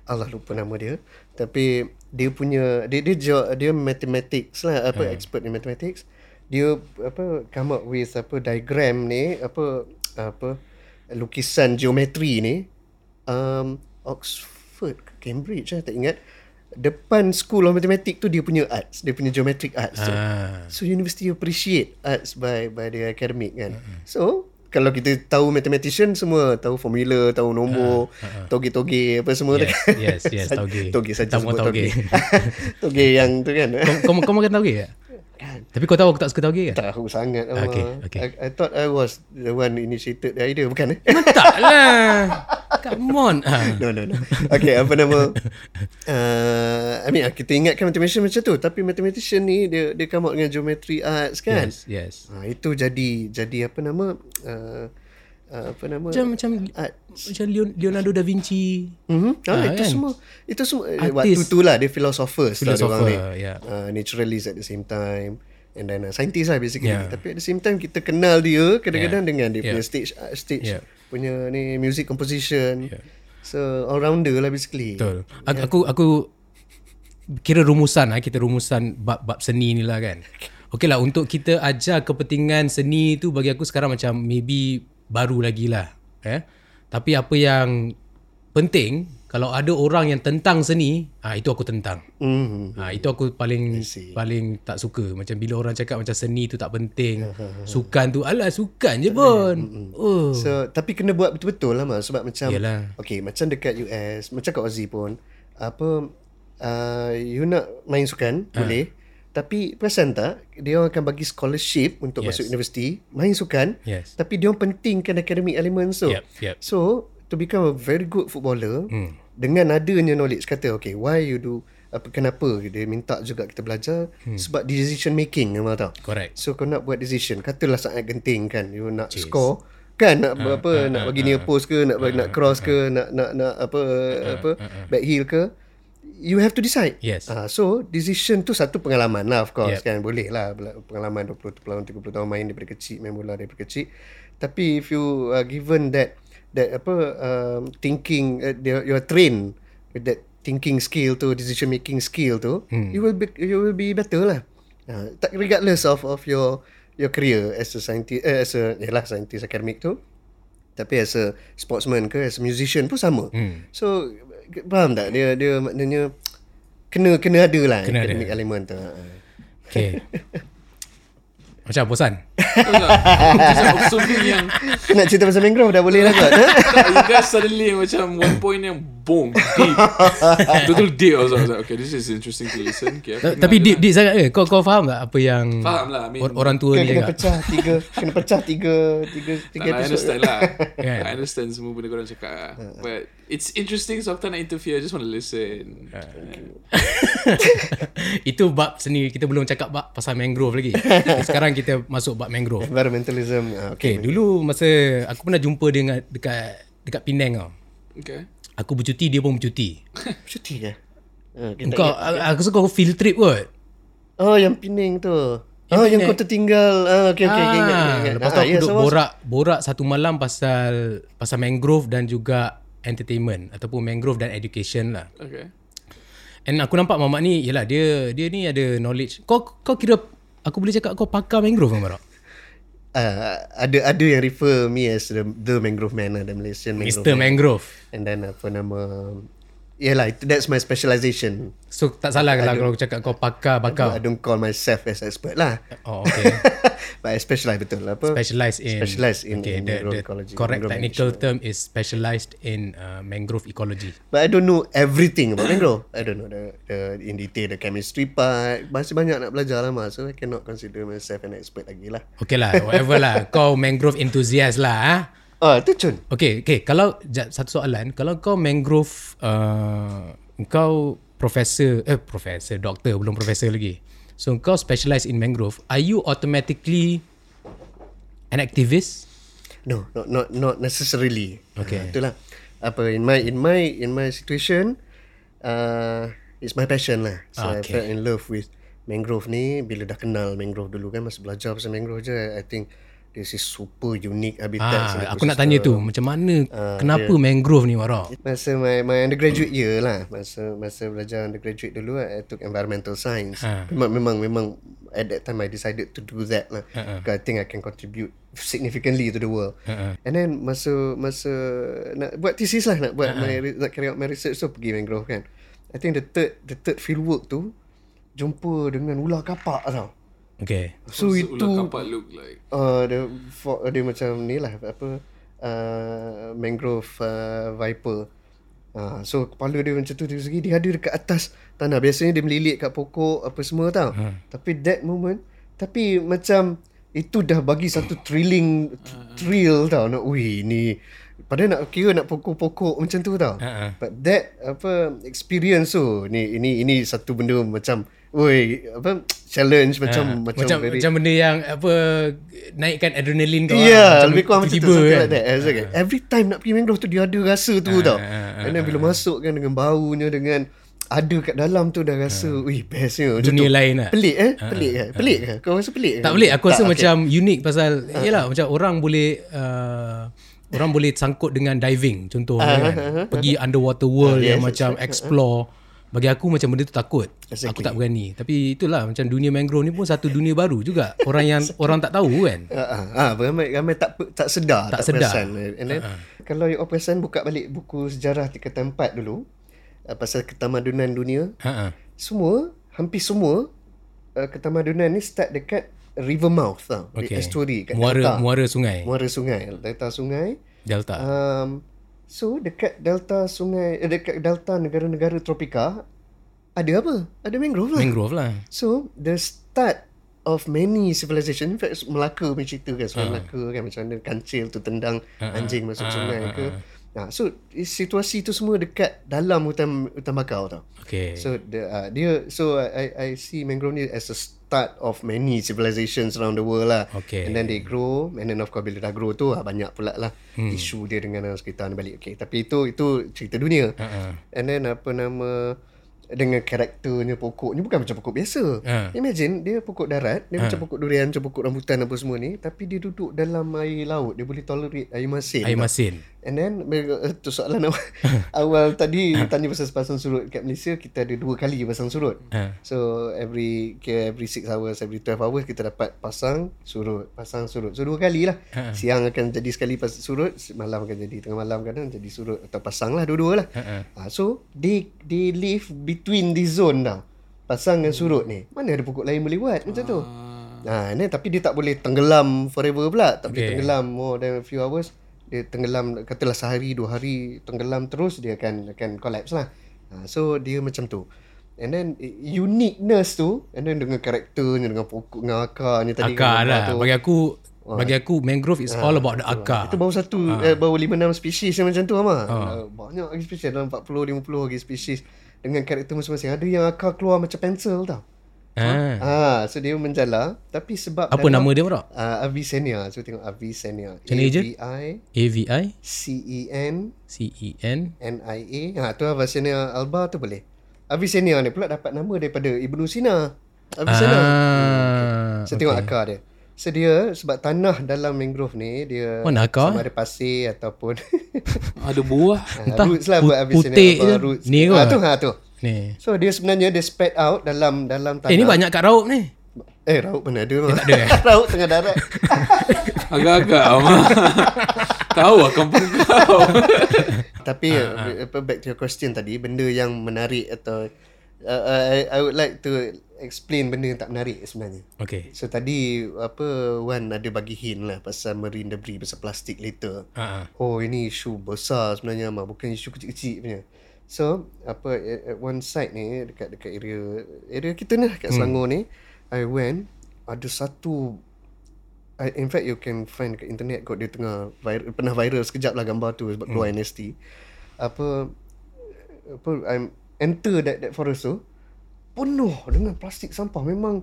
Allah lupa nama dia. Tapi dia punya dia dia dia, dia mathematics lah apa Ha. expert in mathematics. Dia apa come up with apa diagram ni apa apa lukisan geometri ni um, Oxford Cambridge lah tak ingat depan school of mathematics tu dia punya arts dia punya geometric arts tu. Ah. So university appreciate arts by by the academic kan. So kalau kita tahu mathematician semua tahu formula, tahu nombor, toge-toge apa semua tu Yes, kan. yes, yes, toge. toge saja Tamu sebut toge. toge. toge yang tu kan. Kau, kau, makan tauge tak? Tapi kau tahu aku tak suka tauge kan? tahu sangat Okay, Allah. okay. I, I thought I was the one initiated the idea bukan eh? tak lah. Come on. Ah. no no no. Okay apa nama uh, I mean kita ingatkan mathematician macam tu tapi mathematician ni dia dia come out dengan geometry arts kan. Yes, yes. Ha, itu jadi jadi apa nama uh, uh, apa nama Macam macam art. macam Leon- Leonardo da Vinci. Mhm. Ah, Ah, itu kan? semua itu semua eh, Artis. waktu tu lah dia philosophers lah Philosopher, dia orang ni. yeah. Uh, naturalist at the same time and then uh, scientist lah basically. Yeah. Tapi at the same time kita kenal dia kadang-kadang Yeah. dengan dia Yeah. punya stage uh, stage Yeah. punya ni music composition. Yeah. So all rounder lah basically. Betul. Aku aku, aku kira rumusan lah kita rumusan bab-bab seni ni lah kan. Okey lah untuk kita ajar kepentingan seni tu bagi aku sekarang macam maybe baru lagi lah. Eh? Tapi apa yang penting kalau ada orang yang tentang seni, ah itu aku tentang. Mhm. Ha, itu aku paling paling tak suka macam bila orang cakap macam seni tu tak penting. sukan tu alah sukan je pun. Oh. So tapi kena buat betul-betul lah mas sebab macam Yalah. okay macam dekat US macam kat Aussie pun apa uh, you nak main sukan Ha. boleh tapi perasan tak dia orang akan bagi scholarship untuk Yes. masuk universiti main sukan Yes. tapi dia orang pentingkan academic elements tu Yep, yep. so to become a very good footballer Hmm. dengan adanya knowledge kata okay why you do apa kenapa dia minta juga kita belajar sebab decision making memang tahu Hmm. Correct. So kau nak buat decision Katalah sangat genting kan You nak Jeez. score Kan nak uh, apa uh, Nak bagi near post ke Nak uh, nak cross ke Nak nak nak apa uh, apa Back heel ke You have to decide Yes. uh, So decision tu Satu pengalaman lah Of course Yep. kan Boleh lah Pengalaman 20 tahun 30 tahun main Daripada kecil Main bola daripada kecil Tapi if you are given that That apa um, Thinking uh, You are trained With that thinking skill tu Decision making skill tu hmm. You will be You will be better lah Uh, regardless of of your your career as a scientist eh, as a yalah scientist academic tu tapi as a sportsman ke as a musician pun sama. Hmm. So faham tak dia dia maknanya kena kena ada lah Kena ada. element tu. Okay. Macam bosan? Betul? Macam something yang nak cerita pasal mangrove dah boleh lah kot. you guys suddenly macam one point yang boom deep. Betul deep. I was like, okay, this is interesting to listen. Okay, Tapi deep, deep sangat ke? Kau, kau faham tak apa yang Faham lah, I mean- or- orang tua Kena, ni kena pecah tiga kena pecah tiga tiga tiga lah, I understand lah. Kan? I understand semua benda korang cakap lah. But it's interesting so aku tak nak interfere. I just want to listen. Itu bab seni kita belum cakap bab pasal mangrove lagi. Sekarang kita masuk bab mangrove. Environmentalism. ah, Okay, dulu masa aku pernah jumpa dia dengan dekat dekat Penang tau. Okay. Aku bercuti, dia pun bercuti. Cuti ke? Ah, kita Kau, aku rasa kau field trip kot. Oh yang Penang tu. oh yang kau tertinggal. Ah okey okey okey ingat ingat, ingat. Lepas tu Ah, aku yes, duduk was- borak borak satu malam pasal pasal mangrove dan juga entertainment ataupun mangrove dan education lah. Okay. And aku nampak mamak ni yalah dia dia ni ada knowledge. Kau kau kira aku boleh cakap kau pakar mangrove ke tak? uh, ada ada yang refer me as the, the mangrove man lah, the Malaysian mangrove Mr. man. Mangrove. And then apa nama Yelah, that's my specialization. So tak salah kalau kalau aku cakap kau pakar bakar. I don't call myself as expert lah. Oh okay. But I specialize betul lah. Apa? Specialized in Specialised in- okay, in the, mangrove the ecology, correct mangrove technical term is specialized in uh, mangrove ecology. But I don't know everything about mangrove. I don't know the, the in detail the chemistry part. Masih banyak nak belajar lah mas. So I cannot consider myself an expert lagi lah. Okay lah, whatever lah. Kau mangrove enthusiast lah. Ha? Ah, tu Chun. Okay, okay. Kalau satu soalan, kalau kau mangrove, uh, kau profesor, eh profesor, doktor, belum profesor lagi. So kau specialize in mangrove, are you automatically an activist? No, not not not necessarily. Okay. Uh, itulah. Apa in my in my in my situation uh, it's my passion lah. So okay. I fell in love with mangrove ni bila dah kenal mangrove dulu kan masa belajar pasal mangrove je I think this is super unique habitat. Ah, aku nak tanya tu, macam mana, kenapa mangrove ni Wara? Masa my, my undergraduate year lah. Masa masa belajar undergraduate dulu I took environmental science. Ha. Memang memang memang At that time I decided to do that lah. Because I think I can contribute Significantly to the world. And then masa Masa Nak buat thesis lah Nak buat my, re- Nak carry out my research tu Pergi mangrove kan. I think the third The third field work tu Jumpa dengan ular kapak tau Okay. So What's itu kapak look like? uh, dia, for, dia macam ni lah apa uh, mangrove uh, viper. Uh, so kepala dia macam tu dari segi dia ada dekat atas tanah. Biasanya dia melilit kat pokok apa semua tau. Hmm. Tapi that moment tapi macam itu dah bagi satu thrilling thrill tau. Nak ui ni Padahal nak kira nak pokok-pokok macam tu tau. Ha-ha. But that apa experience tu ni ini ini satu benda macam oi apa challenge macam macam, Macam very, macam benda yang apa naikkan adrenalin kau. Ya, ah. yeah, lebih kurang macam tu. kan. like that. Okay. Every time nak pergi mangrove tu dia ada rasa tu tau. ah, And then bila masuk kan dengan baunya dengan ada kat dalam tu dah rasa, wih bestnya. Macam Dunia tu. lain lah. Pelik eh? Pelik kan? Pelik kan? Kau rasa pelik Tak kan? boleh Aku rasa okay. macam unik pasal Yelah macam orang boleh uh, Orang boleh sangkut dengan diving Contohnya kan? Pergi underwater world Ah, Yang yes, macam explore. Bagi aku macam benda tu takut. Aku Exactly. tak berani. Tapi itulah Macam dunia mangrove ni pun Satu dunia baru juga. Orang yang Orang tak tahu kan? Ah, ah, ah, ramai ramai tak tak sedar, Tak tak, sedar. perasan. And then kalau you perasan buka balik buku sejarah tingkatan 4 dulu uh, pasal ketamadunan dunia, Ha-ha. semua hampir semua uh, ketamadunan ni start dekat river mouth tau, okay. Di estuary kat Muara delta. Muara sungai Muara sungai, delta sungai. Delta Um, so dekat delta sungai, eh, dekat delta negara-negara tropika ada apa? Ada mangrove lah. Mangrove lah So the start of many civilization, in fact Melaka punya cerita kan, Ah. soal Melaka kan macam mana kancil tu tendang anjing masuk sungai ke. Nah, so situasi tu semua dekat dalam hutan hutan bakau tau. Okay So the uh, dia so I I see mangrove ni as a start of many civilizations around the world lah. Okay. And then they grow and then of course bila dah grow tu ah, banyak pula lah hmm. isu dia dengan orang sekitar ni balik. Okay, tapi itu itu cerita dunia. Ha-ha. And then apa nama dengan karakternya pokok ni bukan macam pokok biasa. Ha. Imagine dia pokok darat, dia macam pokok durian, macam pokok rambutan apa semua ni, tapi dia duduk dalam air laut. Dia boleh tolerate air masin. Air tau. masin And then uh, tu soalan awal, awal tadi tanya pasal pasang surut kat Malaysia kita ada dua kali pasang surut. Ha. So every every 6 hours, every 12 hours kita dapat pasang surut, pasang surut. So dua kali lah. Ha. Siang akan jadi sekali pasang surut, malam akan jadi tengah malam kadang jadi surut atau pasang lah dua-dua lah. Ha. So they they live between the zone tau. Pasang dengan surut ni. Mana ada pokok lain boleh buat macam tu. Ha, ni tapi dia tak boleh tenggelam forever pula. Tak boleh Okay. tenggelam more than a few hours. Dia tenggelam katalah sehari dua hari tenggelam terus dia akan akan collapse lah. Ha, so dia macam tu. And then uniqueness tu and then dengan karakternya dengan pokok dengan akarnya tadi Akar lah tu. Bagi aku Bagi aku mangrove is all about the akar Itu baru satu eh, baru 5 6 spesies yang macam tu ama. Uh, banyak lagi spesies dalam 40 50 lagi spesies dengan karakter masing-masing. Ada yang akar keluar macam pensel tau. Ha. Ah, so dia menjala tapi sebab Apa nama dia Wara? Uh, Avicennia. So tengok Avicennia. Macam mana je? A-V-I A-V-I C E N C-E-N N I A. Ha tu Avicennia alba tu boleh. Avicennia ni pula dapat nama daripada Ibnu Sina. Avicennia. Ah, So tengok akar dia. So dia sebab tanah dalam mangrove ni dia Mana akar? sama ada pasir ataupun Ada buah. Entah, roots lah put- buat Avicennia putik apa, je. roots. Ni ke? ha, tu ha tu. Ni So dia sebenarnya dia spread out dalam dalam tanah. Eh ni banyak kat raup ni Eh, raut pun ada mah. tak ada, eh? raut tengah darat. Agak-agak mah. Tahu lah kampung kau. Tapi uh, apa back to your question tadi, benda yang menarik atau uh, I, I would like to explain benda yang tak menarik sebenarnya. Okay. So tadi apa Wan ada bagi hint lah pasal marine debris pasal plastik later. Ha. Oh ini isu besar sebenarnya mah bukan isu kecil-kecil punya. So apa at, at one side ni dekat dekat area area kita ni dekat Selangor ni I went ada satu I, in fact you can find dekat internet kot dia tengah viral, pernah viral sekejap lah gambar tu sebab keluar NST. Apa apa I'm enter that that forest tu penuh dengan plastik sampah memang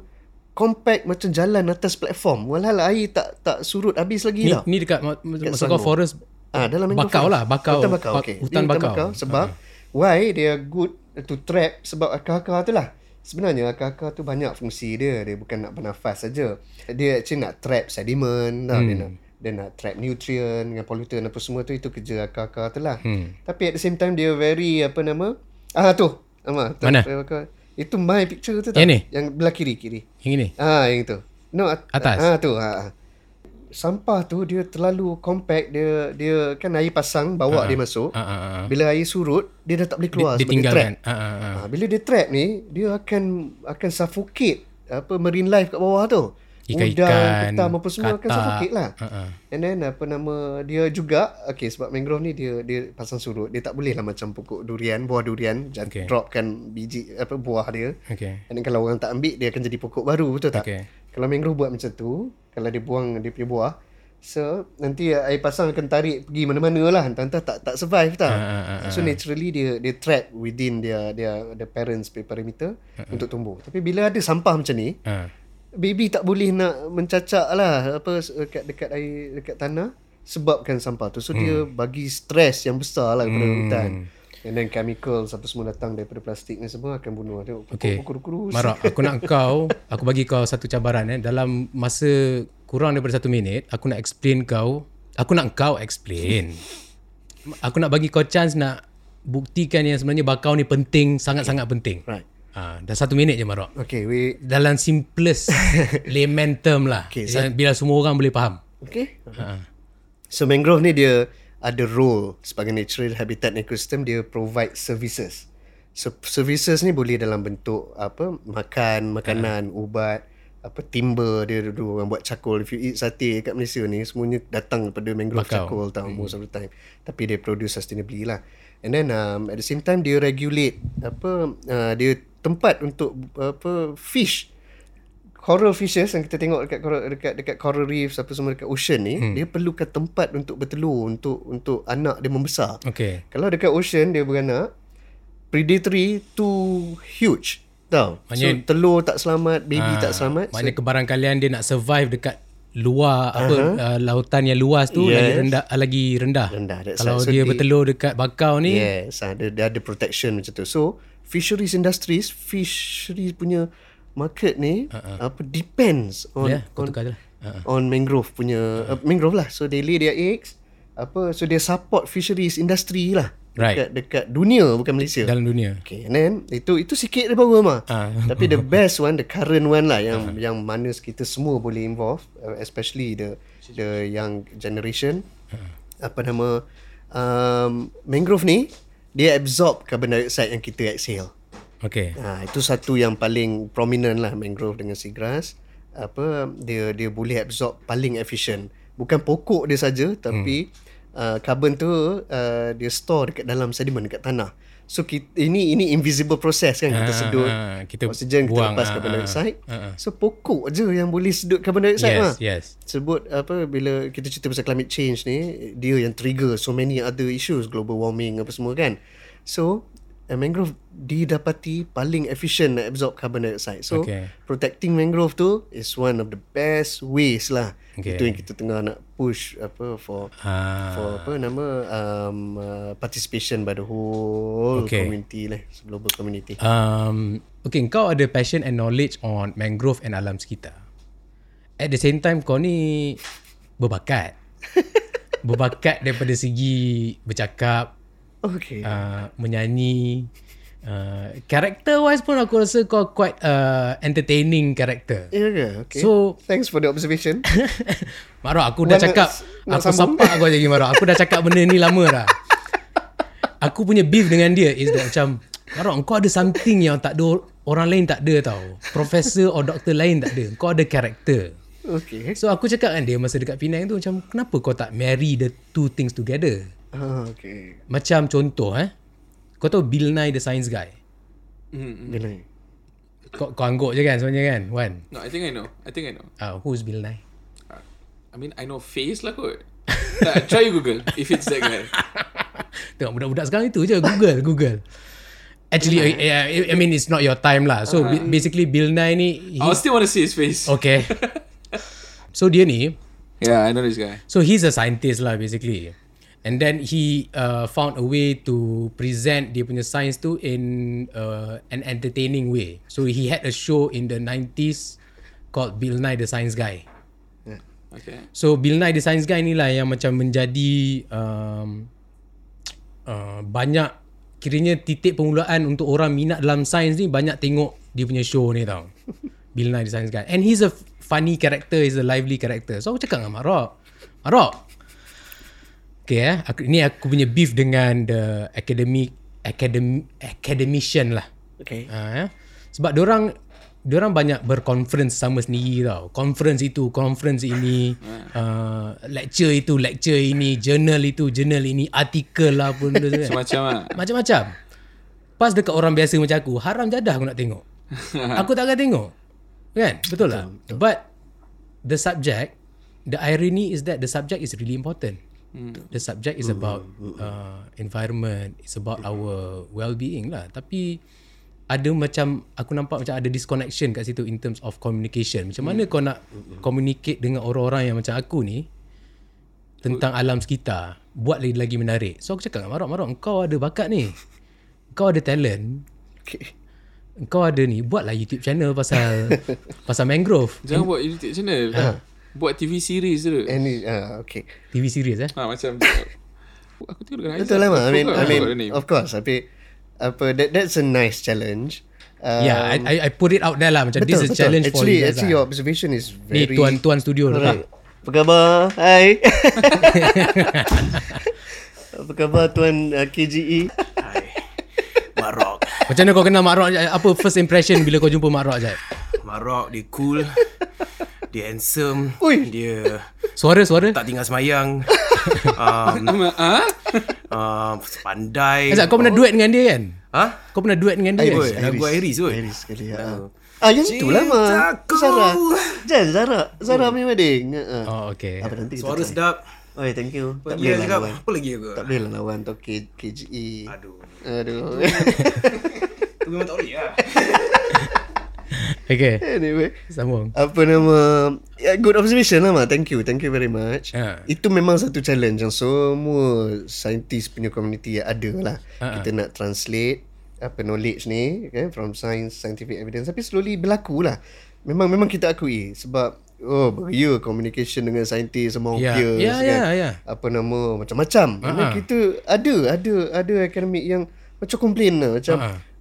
compact macam jalan atas platform walhal air tak tak surut habis lagi Ni, tau. ni dekat ma- maksud kau Selangor. forest Ah, dalam Bakau forest. lah, bakau. Hutan bakau, okay. hutan Dia bakau. Sebab, why they are good to trap sebab akar-akar tu lah. Sebenarnya akar-akar tu banyak fungsi dia. Dia bukan nak bernafas saja. Dia actually nak trap sediment. Tau. Dia nak dia nak trap nutrient dengan pollutant apa semua tu itu kerja akar-akar tu lah. Hmm. Tapi at the same time dia very apa nama? Ah tu. Nama. tu, Mana? akar. Itu my picture tu tau. Yang ni? Yang belah kiri kiri. Yang ini. Ah yang itu. No at- Atas? Ah tu. Ha. ah. Sampah tu dia terlalu compact dia dia kan air pasang bawa dia masuk. Ha, ha, ha. Bila air surut dia dah tak boleh keluar Dia sebab dia trap. tinggalkan. Ha, ha, ha. Ha, bila dia trap ni dia akan akan suffocate apa marine life kat bawah tu. Ikan-ikan, Udang, ketam apa semua akan katak. suffocate lah. Ha, ha. And then apa nama dia juga okay sebab mangrove ni dia dia pasang surut dia tak boleh lah macam pokok durian buah durian jangan okay. dropkan biji apa buah dia. Okay. And then kalau orang tak ambil dia akan jadi pokok baru betul tak? Okay. Kalau mangrove buat macam tu, kalau dia buang dia punya buah, so nanti air pasang akan tarik pergi mana-mana lah. Entah-entah tak tak survive tau. Ah, ah, ah, so naturally dia dia trap within dia dia the parents perimeter untuk tumbuh. Tapi bila ada sampah macam ni, Ha. baby tak boleh nak mencacak lah apa dekat dekat air dekat tanah sebabkan sampah tu. So dia bagi stres yang besar lah kepada hutan. And then chemicals apa semua datang daripada plastik ni semua akan bunuh. Tengok Okay. pokok-pokok Marok, aku nak kau, aku bagi kau satu cabaran eh. Dalam masa kurang daripada satu minit, aku nak explain kau. Aku nak kau explain. Aku nak bagi kau chance nak buktikan yang sebenarnya bakau ni penting, sangat-sangat penting. Right. Ha, dah satu minit je Marok. Okay, we Dalam simplest layman term lah. Okay, Okay, Biar semua orang boleh faham. Okay. Ha. So mangrove ni dia ada role sebagai natural habitat ecosystem dia provide services. So services ni boleh dalam bentuk apa makan, makanan, ubat, apa timber dia dulu orang buat charcoal. If you eat sate kat Malaysia ni semuanya datang daripada mangrove Bakau. charcoal tau most of the time. Tapi dia produce sustainably lah. And then um, at the same time dia regulate apa uh, dia tempat untuk apa fish coral fishes yang kita tengok dekat coral, dekat dekat coral reefs apa semua dekat ocean ni hmm. dia perlukan tempat untuk bertelur untuk untuk anak dia membesar. Okay. Kalau dekat ocean dia beranak predatory too huge. Tahu. Maknanya- so telur tak selamat, baby Ah, tak selamat. Maknanya kebarangkalian dia nak survive dekat luar apa uh, lautan yang luas tu lagi Yes. rendah uh, lagi rendah. Rendah, Kalau right. So dia dia- bertelur dekat bakau ni Yes, dia, dia ada protection macam tu. So, fisheries industries, fisheries punya market ni uh-uh. apa depends on kau on. Uh-uh. on mangrove punya uh, mangrove lah. So they lay their eggs apa so dia support fisheries industry lah. Right. Dekat dekat dunia bukan Malaysia. dalam dunia. Okay, and then itu itu sikit dia baru mah. Ah. Tapi the best one, the current one lah yang yang mana kita semua boleh involve, uh, especially the the young generation. Apa nama um, mangrove ni dia absorb carbon dioxide yang kita exhale. Okay. Ha, itu satu yang paling prominent lah mangrove dengan seagrass. Apa dia dia boleh absorb paling efficient. Bukan pokok dia saja tapi hmm. uh, carbon tu uh, dia store dekat dalam sedimen dekat tanah. So kita, ini ini invisible process kan kita Ah, sedut ah, kita oksigen kita buang, lepas carbon dioxide. ah, ah. So pokok je yang boleh sedut carbon dioxide Yes, lah. yes. Sebut apa bila kita cerita pasal climate change ni dia yang trigger so many other issues global warming apa semua kan. So uh, mangrove didapati paling efficient nak absorb carbon dioxide. So Okay. protecting mangrove tu is one of the best ways lah. Okay. Itu yang kita tengah nak push apa for Ah. for apa nama um, uh, participation by the whole Okay. community lah, global community. Um, okay, kau ada passion and knowledge on mangrove and alam sekitar. At the same time, kau ni berbakat. berbakat daripada segi bercakap, Okay. uh, menyanyi, Uh, character wise pun aku rasa kau quite uh, entertaining character. Ya ke? Okay. So thanks for the observation. Marok aku dah cakap nak aku sambung? sepak kau lagi Marok. Aku dah cakap benda ni lama dah. Aku punya beef dengan dia is that macam Marok kau ada something yang tak ada orang lain tak ada tau. Profesor or doktor lain tak ada. Kau ada karakter. okay. So aku cakap dengan dia masa dekat Penang tu macam kenapa kau tak marry the two things together? Ah, okay. Macam contoh eh. Kau tahu Bill Nye the Science Guy? Bila ni? Kau, kau angguk je kan sebenarnya kan? Wan. No, I think I know. I think I know. Uh, who's Bill Nye? I mean, I know face lah kot. tak, try you Google if it's that guy. Tengok budak-budak sekarang itu je Google Google Actually I, I, I mean it's not your time lah So uh, basically Bill Nye ni he, I still want to see his face. Okay So dia ni Yeah, I know this guy. So he's a scientist lah basically And then he uh, found a way to present dia punya science tu in uh, an entertaining way. So he had a show in the 90s called Bill Nye the Science Guy. Okay. So Bill Nye the Science Guy ni lah yang macam menjadi um, uh, banyak kiranya titik permulaan untuk orang minat dalam sains ni banyak tengok dia punya show ni tau. Bill Nye the Science Guy. And he's a funny character, he's a lively character. So aku cakap dengan Mak Rock. Mak Rock. Okay eh, aku, ni aku punya beef dengan the academic academ, academician lah. Okay. Ha, ya. Sebab diorang diorang banyak berconference sama sendiri tau. Conference itu, conference ini, uh, lecture itu, lecture ini, journal itu, journal ini, artikel lah pun. tu kan. Macam lah. Macam-macam. Pas dekat orang biasa macam aku, haram jadah aku nak tengok. aku tak akan tengok. Kan? Betul lah. But the subject, the irony is that the subject is really important. The subject is about uh, environment, it's about our well-being lah. Tapi ada macam aku nampak macam ada disconnection kat situ in terms of communication. Macam mana kau nak communicate dengan orang-orang yang macam aku ni tentang alam sekitar buat lagi lagi menarik. So aku cakap dengan Marok, Marok kau ada bakat ni. Kau ada talent. Okay. Kau ada ni buatlah YouTube channel pasal pasal mangrove. Jangan buat YouTube channel. Buat TV series tu. Any, uh, okay. TV series eh. Ha, macam Aku tengok dengan Betul lah, Mak. I mean, I mean, of course. Tapi, apa, that, that's a nice challenge. Uh, yeah, I, I I put it out there lah macam this is a challenge for actually, you guys. Actually, lah. your observation is Ni very... tuan tuan studio lah. Alright. Apa khabar? Hai. Apa khabar Tuan uh, KGE? Marok. Macam mana kau kenal Mak Rock? Apa first impression bila kau jumpa Mak Rock Jad? Marok dia cool. Dia handsome. Ui. Dia Suara-suara? tak tinggal semayang. um, ha? um, pandai. Azad, kau pernah duet dengan dia kan? Ha? Kau pernah duet dengan dia kan? lagu Iris tu. Iris sekali. Ya. Ah, yang tu lah. Cintaku. Zara. Jan, Zara. Zara punya wedding. Uh. Oh, okay. Apa nanti Suara try. sedap. Oi, thank you. Tak boleh lah lawan. apa lagi aku? Tak boleh lah lawan tu KGE. Aduh. Aduh. Tu memang tak boleh lah. Okay, anyway. sambung. Apa nama yeah, Good observation lah Mak Thank you Thank you very much Ha. Itu memang satu challenge Yang semua Scientist punya community Ada lah Ha, Kita nak translate Apa knowledge ni kan, From science Scientific evidence Tapi slowly berlaku lah Memang memang kita akui Sebab Oh beria Communication dengan scientist Sama Ya, peers ya, kan. ya, ya. Apa nama Macam-macam Ha. kita Ada Ada Ada akademik yang Macam complain lah Macam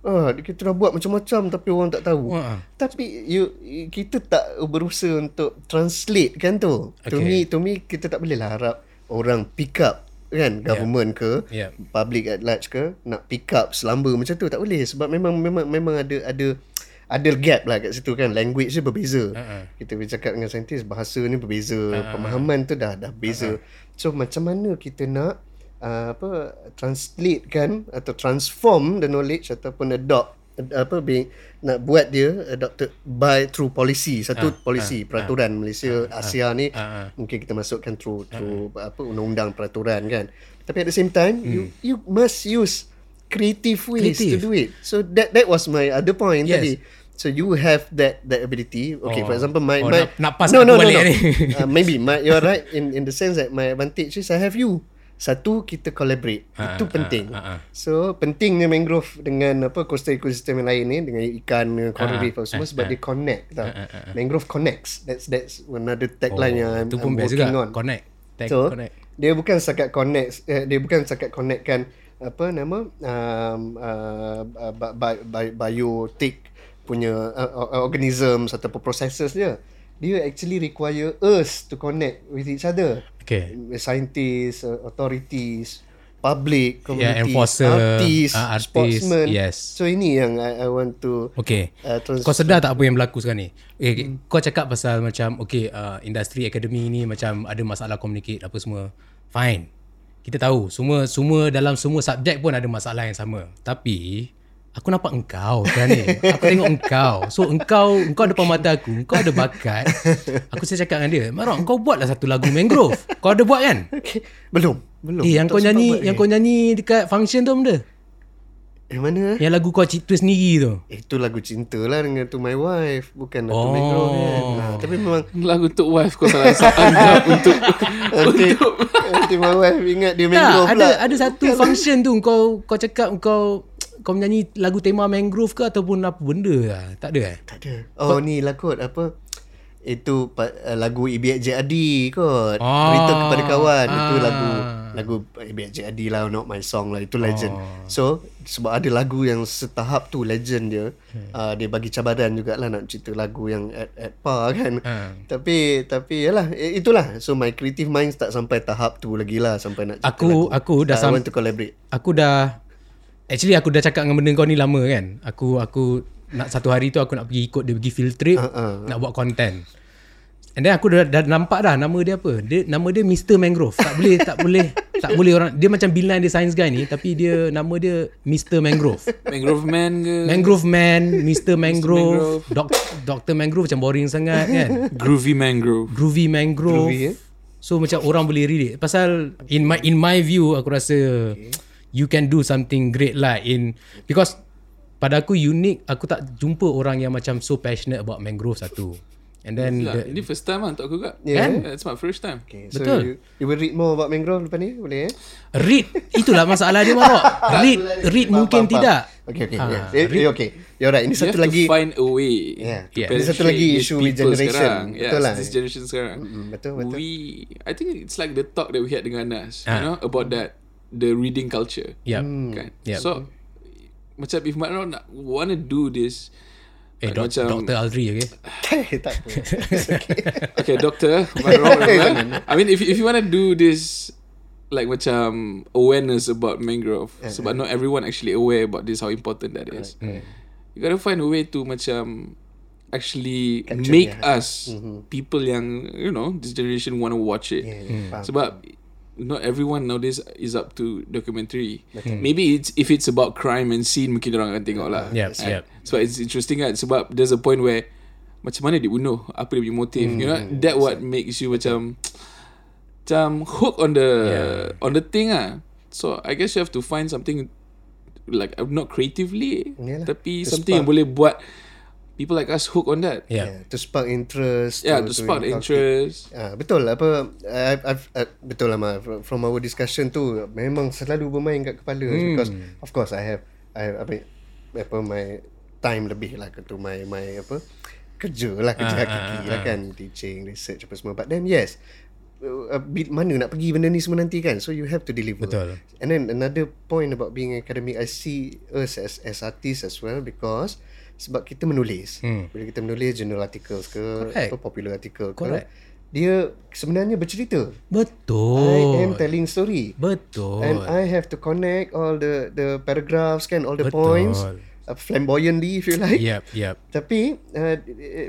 Ha. Ah, kita dah buat macam-macam tapi orang tak tahu. Ha. Tapi you, kita tak berusaha untuk translate kan tu. Okay. To me to me kita tak boleh lah harap orang pick up kan government ke Yeah. public at large ke nak pick up selamba macam tu tak boleh sebab memang memang memang ada ada ada gap lah kat situ kan language dia berbeza Uh-uh. kita bercakap dengan saintis bahasa ni berbeza pemahaman tu dah dah beza so macam mana kita nak uh, apa translate kan atau transform the knowledge ataupun adopt ad- apa being nak buat dia adopted by through policy satu Ah, policy peraturan Malaysia Asia ni ah, ah. mungkin kita masukkan through through apa undang-undang peraturan kan tapi at the same time you you must use creative ways to Hmm. Creative. do it so that that was my other point Yes. tadi so you have that that ability okay Oh. for example my Oh, my nak- nak pass no no no, no. ni. uh, maybe my you're right in in the sense that my advantage is I have you satu kita collaborate Ah, itu ah, penting ah, ah. so pentingnya mangrove dengan apa coastal ecosystem yang lain ni dengan ikan dengan coral reef apa semua ah, sebab ah. dia connect tau mangrove connects that's that's another tagline yang I'm, Oh, Itu pun I'm best working juga. on Connect. Tag So connect. dia bukan setakat connect eh, dia bukan setakat connectkan apa nama um, uh, bi- bi- bi- biotic punya uh, uh, organisms ataupun processes dia dia actually require us to connect with each other Okay. scientists uh, authorities public Yeah, community enforcer, artists, uh, artist, sportsmen yes. so ini yang I, I want to Okay. uh, trans- Kau sedar tak apa yang berlaku sekarang ni? Okay, hmm. Kau cakap pasal macam okay, uh, industri akademi ni macam ada masalah communicate apa semua. Fine. Kita tahu semua semua dalam semua subjek pun ada masalah yang sama. Tapi aku nampak engkau sekarang ni. Aku tengok engkau. So engkau engkau depan mata aku. Engkau ada bakat. Aku saya cakap dengan dia, "Marok, kau buatlah satu lagu mangrove." Kau ada buat kan? okay. belum belum Eh, yang Tak kau nyanyi buat yang lagi. kau nyanyi dekat function tu benda? yang mana Yang lagu kau cipta sendiri tu. Itu lagu cinta lah dengan To My Wife Bukan oh. To Oh. My Girl kan ha, Tapi memang Lagu untuk wife kau salah anggap untuk Nanti, nanti my wife ingat dia Tak, mangrove ada pula ada satu function tu kau kau cakap kau kau menyanyi lagu tema mangrove ke ataupun apa benda lah. Tak ada eh? Tak ada Oh ni lah kot Apa Itu uh, lagu IBX Adi kot Ah. Berita kepada kawan Itu Ah. lagu Lagu IBX Adi lah Not my song lah Itu legend So Sebab ada lagu yang Setahap tu legend dia uh, Dia bagi cabaran jugalah Nak cerita lagu yang At, at par kan Ah. Tapi Tapi yalah eh, Itulah So my creative minds Tak sampai tahap tu lagi lah Sampai nak cerita Aku- lagu. aku dah I sam- want to collaborate Aku dah actually aku dah cakap dengan benda kau ni lama kan. Aku aku nak satu hari tu aku nak pergi ikut dia pergi field trip Ah, ah. nak buat content. And then aku dah, dah nampak dah nama dia apa. Dia nama dia Mr Mangrove. Tak boleh tak boleh tak boleh orang dia macam bilan dia science guy ni tapi dia nama dia Mr Mangrove. Mangrove Man ke Mangrove Man, Mr. Mangrove, Mangrove. Dok, Dr. Mangrove macam boring sangat kan. Groovy Mangrove Groovy Mangrove. Groovy, eh? So macam orang boleh relate. Pasal in my in my view aku rasa you can do something great lah in because pada aku unik aku tak jumpa orang yang macam so passionate about mangrove satu. And then Lah, the, Ini first time lah untuk aku kak Yeah. yeah. It's my first time okay, so Betul. you, you will read more about mangrove lepas ni Boleh eh read itulah masalah dia Marok. Read read Faham, mungkin faham, tidak. Okay, okay. Ah, yeah. Eh, eh, okay. You're right. Ini You satu have lagi. to find a way Yeah. Yeah. Ini satu lagi isu with people generation. sekarang. Betul yes, lah. this generation sekarang Mm, betul, betul. We I think it's like the talk that we had dengan Nas Ah. You know About that The reading culture Yep. kan? Yep. So Macam if Makno nak Wanna do this Eh, like dok, Dr. Aldri okay. tak apa. Okay. Makno I mean if, if you wanna do this Like macam Awareness about mangrove Sebab not everyone actually aware About this How important that is You gotta find a way to macam Actually Capture Make dia. us People yang You know This generation wanna watch it Yeah, yeah, faham. Sebab not everyone nowadays is up to documentary. Maybe it's if it's about crime and scene mungkin orang akan tengok lah. Yep, Right? yep. So it's interesting kan sebab there's a point where macam mana dia bunuh, apa dia punya motif, you know, that what makes you macam macam hook on the on the thing ah. So I guess you have to find something like not creatively Yalah, tapi to something yang spark. boleh buat people like us hook on that. Yeah. Yeah, to spark interest. Yeah, to spark the inculcate. interest. Ah, betul apa I've, I've, uh, betul lah Ma from, from our discussion tu memang selalu bermain kat kepala hmm. because of course I have I have apa apa my time lebih lah ke tu my my apa kerja lah kerja hakiki lah kan teaching research apa semua but then yes uh, bit mana nak pergi benda ni semua nanti kan so you have to deliver Betul. and then another point about being academic I see us as as artists as well because sebab kita menulis hmm. bila kita menulis journal articles ke Correct. apa popular article ke Correct. dia sebenarnya bercerita Betul. I am telling story Betul. and I have to connect all the the paragraphs kan all the Betul. points uh, flamboyantly if you like Yep, yep. tapi uh,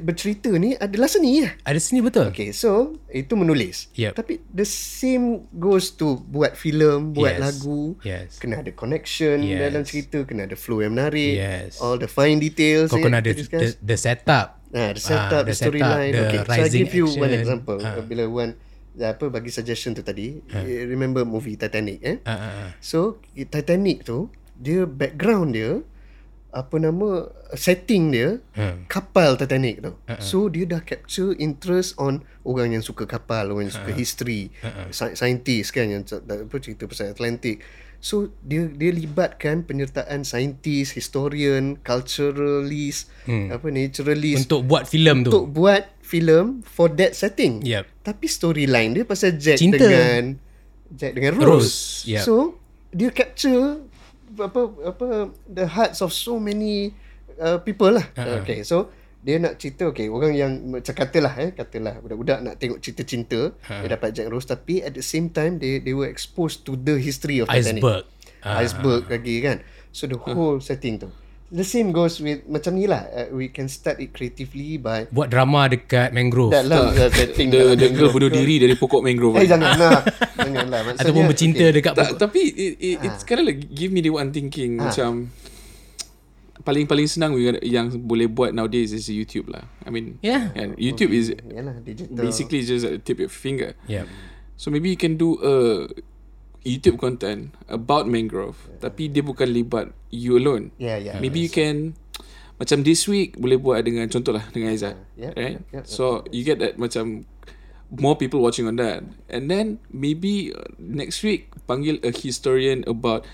bercerita ni adalah seni lah Ada sini betul. Okay, so itu menulis. Yep. Tapi the same goes to buat filem, buat Yes. lagu. Yes. Kena ada connection Yes. dalam cerita, kena ada flow yang menarik. Yes. All the fine details. Kau yang kena ada the, the setup. Ah, the setup, Ah, the, the storyline. the Okay, so I give you one action. example. Ah. Bila one apa bagi suggestion tu tadi, you remember movie Titanic eh? Ah, ah, ah. So Titanic tu dia background dia apa nama setting dia Hmm. kapal Titanic tu. So dia dah capture interest on orang yang suka kapal, orang yang suka history, sci- scientist kan yang apa cerita pasal Atlantic. So dia dia libatkan penyertaan saintis, historian, culturalist, apa naturalist Untuk buat filem tu. untuk buat filem for that setting. Yep. Tapi storyline dia pasal Jack Cinta. dengan Jack dengan Rose. Rose, yep. So dia capture apa apa the hearts of so many uh, people lah. Uh-huh. Okay, so dia nak cerita okay orang yang macam katalah eh katalah budak-budak nak tengok cerita cinta uh-huh. dia dapat Jack Rose tapi at the same time they they were exposed to the history of Titanic. Iceberg. Uh-huh. Iceberg lagi kan. So the whole setting tu. The same goes with macam ni lah. Uh, we can start it creatively by Buat drama dekat mangrove. dalam uh, setting The, dalam the girl bunuh diri dari pokok mangrove. Eh janganlah. janganlah. Maksudnya, Ataupun bercinta okay. dekat Ta- pokok. tapi it, it, it's kind of like give me the one thinking macam paling-paling senang we- yang boleh buat nowadays is YouTube lah. I mean, Yeah. and YouTube is Yalah, digital. basically just at the tip of your finger. Yeah. So maybe you can do a YouTube content about mangrove, tapi dia bukan libat you alone. Yeah, yeah. Maybe you can macam this week boleh buat dengan contohlah dengan Aizat, Yeah, right? yeah, yeah. So you get that macam more people watching on that, and then maybe uh, next week panggil a historian about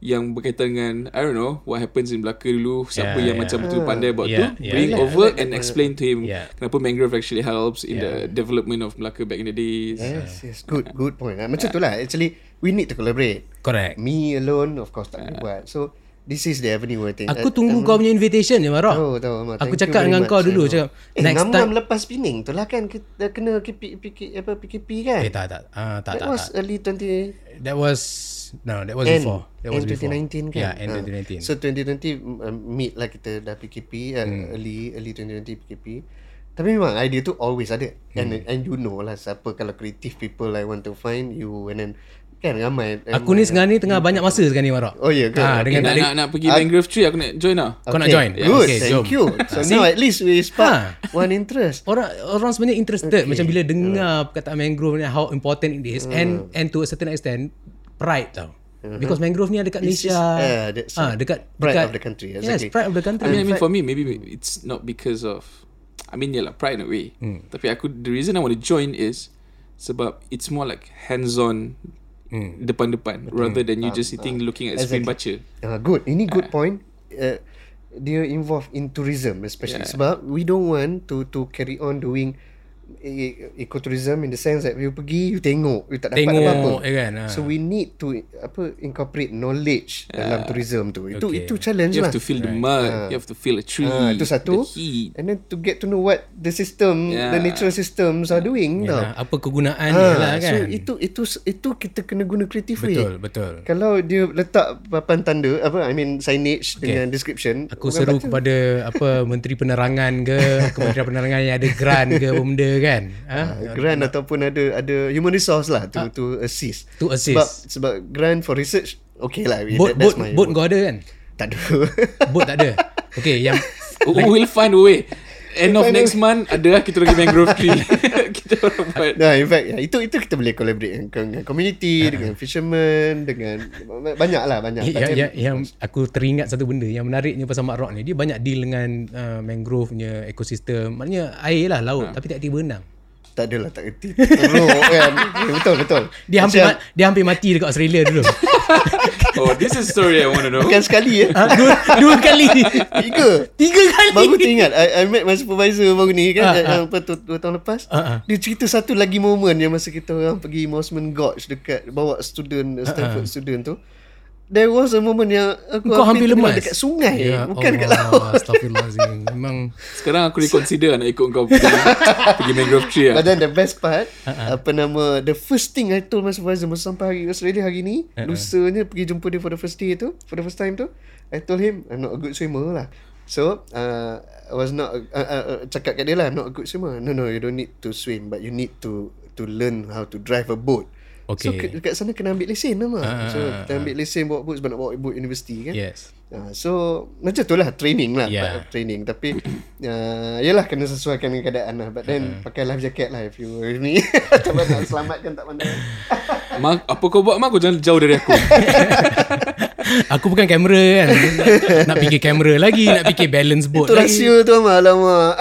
yang berkaitan dengan I don't know what happens in Melaka dulu siapa Yeah, yang yeah. macam betul pandai buat Yeah, tu yeah. bring Yeah, over and explain to him Yeah. kenapa mangrove actually helps in the development of Melaka back in the days Yes, yes. Good, good point. Ah, Macam tu lah. Actually, we need to collaborate. Correct. Me alone, of course, tak boleh buat. So, this is the avenue I think. Aku Uh, tunggu kau punya invitation je Marah. Tahu, tahu. Mak. Aku cakap dengan much, kau dulu cakap Eh, next ngam time lepas spinning tu lah kan kita kena KP, PK, apa, PKP kan? Eh tak tak. Ah tak That tak was tak. early 20... That was no, that was end, before. That was end before. 2019 kan? Yeah, end Ah. 2019. So 2020 um, meet lah kita dah PKP uh, Hmm. early early 2020 PKP. Tapi memang idea tu always ada. And Hmm. and you know lah siapa kalau creative people I want to find you and then kan ramai. Aku ni sekarang ni tengah banyak masa sekarang ni Marah. Oh ya ke? Ah, Okay. dengan nak, tak nak, nak pergi mangrove tree aku nak join lah Kau nak join? Good. Okay, thank jom. you. So See? now at least we spark Ha. one interest. Orang orang sebenarnya interested macam bila dengar perkataan mangrove ni how important it is and Hmm. and to a certain extent pride tau. Because mangrove ni ada dekat Uh-huh. Malaysia. yeah, that's ah, dekat pride dekat of the country, Yes, exactly. pride of the country. I mean, I mean for me maybe it's not because of I mean yeah lah pride in a way Hmm. tapi aku the reason I want to join is sebab it's more like hands on Hmm. depan-depan rather than you just sitting looking at screen baca Uh, good. Ini good point. Uh, dia involve in tourism especially Yeah. sebab we don't want to to carry on doing ecotourism in the sense that you pergi you tengok you tak dapat Tengok, apa-apa. eh kan, ha. So we need to apa incorporate knowledge dalam tourism tu. Itu Okay. itu challenge you lah. have to feel the mud you have to feel a tree Ah, itu satu. the heat And then to get to know what the system, Yeah. the natural systems are doing Yalah, tau. apa kegunaan dia lah Ah, kan. so itu itu itu kita kena guna creative way. betul, betul. Kalau dia letak papan tanda apa I mean signage okay. dengan description Aku seru baca. kepada apa menteri penerangan ke, kementerian penerangan yang ada grant ke apa benda kan. Ha? grant ataupun ada ada human resource lah to to assist. To assist. Sebab sebab grant for research okay lah. Boat that, that's boat my boat kau ada kan? tak ada. Boat tak ada. Okay, yang we will find a way end of next month ada lah kita lagi mangrove tree. Kita orang buat. Nah, in fact, ya, itu itu kita boleh collaborate dengan, dengan community, Ah. dengan fisherman, dengan banyak lah banyak. yang, But yang, yang aku teringat satu benda yang menariknya pasal Mak Rock ni dia banyak deal dengan uh, mangrove punya ekosistem. Maknanya air lah laut tapi tak tiba berenang tak adalah tak erti. Teruk kan. Ya, betul betul. dia hampir Macam- ma- dia hampir mati dekat Australia dulu oh this is story I want to know Bukan sekali ya. ha, dua, dua kali Tiga. tiga kali Baru teringat I, I met my supervisor baru ni kan Ah, uh, ah. apa tu dua tahun lepas. Ah, ah. Dia cerita satu lagi momen yang masa kita orang pergi Mosman Gorge dekat bawa student Stanford student tu. There was a moment yang aku Kau hampir lemas? dekat sungai. Ya bukan dekat Allah, laut. Astagfirullahalazim Memang sekarang aku reconsider nak ikut kau pergi, pergi mangrove tree But lah then the best part Ah, Apa nama The first thing I told my supervisor Masa sampai hari Australia hari ni Ah, Lusanya pergi jumpa dia For the first day tu For the first time tu I told him I'm not a good swimmer lah. So uh, I was not uh, uh, uh, Cakap kat dia lah I'm not a good swimmer. No no you don't need to swim But you need to To learn how to drive a boat So Okay. ke, dekat sana kena ambil lesen lah Ah, So kita ambil lesen bawa boat Sebab nak bawa boat universiti kan? Yes. Uh, so macam tu lah training lah Yeah. training. Tapi uh, yalah kena sesuaikan dengan keadaan lah. But then pakai life jacket lah if you with me. Tak nak selamatkan tak pandai. Mak, apa kau buat mak? Kau jangan jauh dari aku. Aku bukan kamera kan? Nak fikir kamera lagi Nak fikir balance boat itu lagi. rahsia tu amat alamak.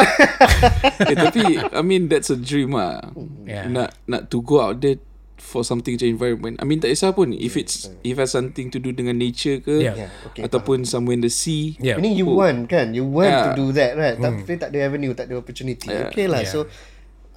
Eh, tapi I mean that's a dream lah Yeah. nak nak to go out there for something to environment I mean tak kisah pun if it's if has something to do dengan nature ke Yeah. Yeah, okay, ataupun somewhere in the sea Yeah. Meaning you want kan You want Yeah. to do that right Tapi tak ada avenue Tak ada opportunity Yeah. Okay lah Yeah. So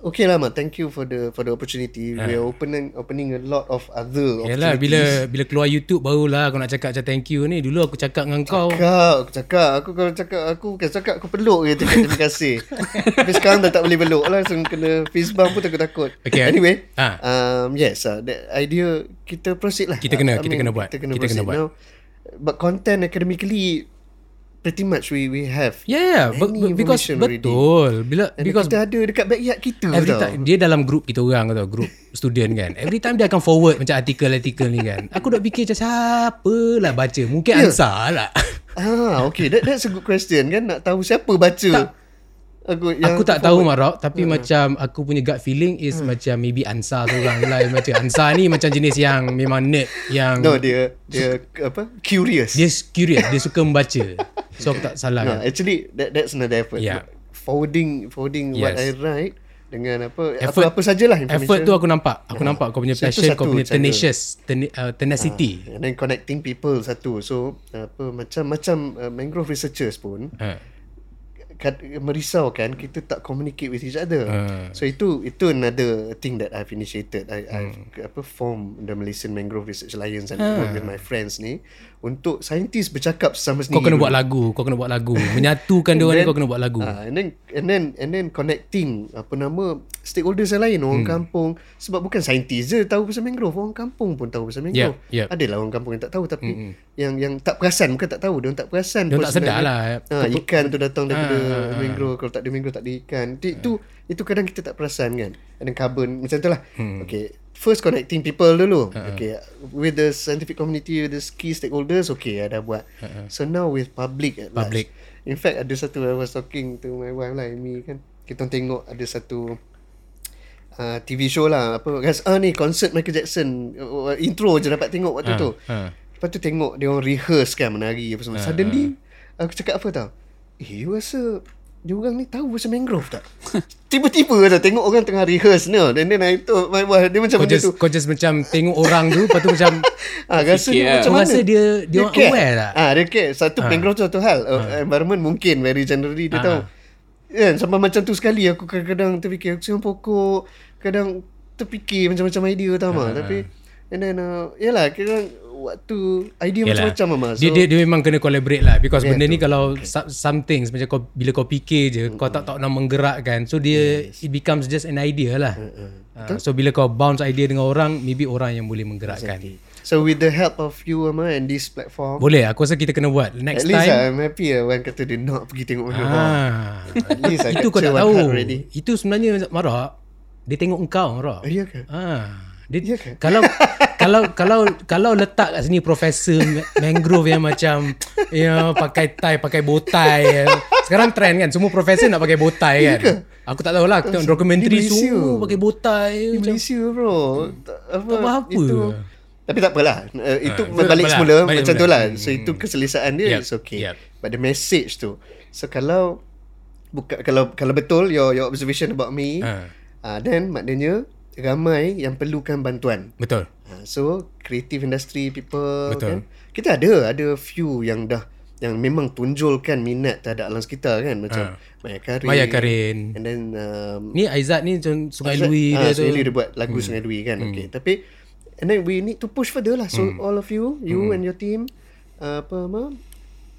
Okay lah Mak Thank you for the For the opportunity We are opening Opening a lot of other Yalah bila bila keluar YouTube barulah aku nak cakap macam thank you ni. Dulu aku cakap dengan kau. Kau Aku cakap Aku kalau cakap Aku bukan cakap Aku peluk je cakap terima kasih Tapi sekarang dah tak boleh peluk lah Langsung kena fist bump pun takut-takut Okay. Anyway Ah. um, Yes uh, That idea Kita proceed lah Kita kena- I kita kena buat. Kita kena Kita kena buat. now But content academically Pretty much we we have Yeah, yeah. But because already. betul. Bila And because kita ada dekat backyard kita every tau. time dia dalam group kita orang tahu, group student kan. Every time dia akan forward macam artikel-artikel ni kan. Aku dah fikir macam siapa lah baca. Mungkin Ya. Ansar lah. Ah, okay. That, that's a good question kan. Nak tahu siapa baca. Tak. Aku, aku tak tahu Marok tapi Hmm. macam aku punya gut feeling is macam maybe Ansar seorang lah yang macam Ansar ni macam jenis yang memang nerd yang No, dia dia apa? Curious. dia curious, dia suka membaca. So aku tak salah no, kan. actually that that's another effort. Yeah. Forwarding forwarding what Yes. I write dengan apa Effort- apa apa sajalah information. Effort tu aku nampak. Aku nampak kau punya So, passion, kau satu punya cara. tenacious, ten, uh, tenacity. And then connecting people satu. So apa macam-macam uh, mangrove researchers pun Ha. Kat, merisaukan kita tak communicate with each other. Ah. So itu itu another thing that I've initiated. I Hmm. I've apa form the Malaysian Mangrove Research Alliance and work with my friends ni untuk saintis bercakap sesama sendiri. Kau kena dulu. buat lagu, kau kena buat lagu. Menyatukan dia orang ni kau kena buat lagu. Ah, and then and then and then connecting apa nama stakeholders yang lain orang hmm. kampung sebab bukan saintis je tahu pasal mangrove orang kampung pun tahu pasal mangrove. Yep, yep. Adalah orang kampung yang tak tahu tapi hmm. yang yang tak perasan bukan tak tahu dia orang tak perasan. Dia tak sedar sebenarnya. lah. Ha, ikan tu datang daripada Ah, ah, mangrove kalau tak ada mangrove tak ada ikan. Itu itu, itu kadang kita tak perasan kan. Then carbon macam tu lah. Hmm. Okay. First connecting people dulu. Okay. With the scientific community, with the key stakeholders, okay, I dah buat. So now with public at Public. last. In fact ada satu I was talking to my wife lah Amy kan. Kita tengok ada satu uh, TV show lah apa guys ah ni concert Michael Jackson uh, intro je dapat tengok waktu Ha, tu. ha. Lepas tu tengok dia orang rehearse kan menari apa semua. Suddenly aku cakap apa tau? Eh you rasa dia orang ni tahu pasal mangrove tak? Tiba-tiba tau tengok orang tengah rehearse ni. Dan then I told my wife dia macam Kau just, tu. kau just macam tengok orang tu Lepas tu macam Ah, rasa Fikir dia lah. macam Kau mana? rasa dia- dia orang care. aware tak? Ah, dia care. Satu mangrove tu satu hal. Uh, environment mungkin very generally dia Ah. tahu. Kan sampai macam tu sekali aku kadang-kadang terfikir aku siang pokok, kadang terfikir macam-macam idea tau mah. Tapi and then uh, yalah kadang waktu. Idea Yalah. macam-macam mah. dia, dia, dia memang kena collaborate lah Because Yeah, benda ni tu. kalau some, some things Macam kau bila kau fikir je Kau tak tahu nak menggerakkan So dia It becomes just an idea lah. Uh, So bila kau bounce idea dengan orang Maybe orang yang boleh menggerakkan. So with the help of you Ama and this platform Boleh aku rasa kita kena buat. At Next least time I'm happy lah Orang kata dia nak pergi tengok ah, At least I Itu kau tak tahu. Itu sebenarnya Marah Dia tengok engkau Marah ya ke? Ah, dia Ya ke? kalau kalau kalau kalau letak kat sini profesor ma- mangrove yang macam ya pakai tie pakai bow tie. Sekarang trend kan semua profesor nak pakai bow tie kan. Aku tak tahulah aku tengok dokumentari semua pakai Di macam Malaysia bro tak, apa, tak apa-apa. itu, Tapi tak apalah uh, Itu Ah, balik tak semula. Balik Macam tu semula. lah So itu keselesaan dia Yep, It's okay yep. But the message tu So kalau buka, Kalau kalau betul Your your observation about me Ah. uh, Then maknanya Ramai yang perlukan bantuan Betul. uh, So creative industry people Betul. kan Kita ada Ada few yang dah yang memang tunjulkan minat terhadap alam sekitar kan macam Maya Karin, Maya Karin. and then um, Ni Aizat ni macam Sungai Lui ah, dia tu. Sungai Lui dia buat lagu hmm. Sungai Lui kan. Hmm. Okay. Tapi and then we need to push further lah. So hmm. all of you, you hmm. and your team uh, apa apa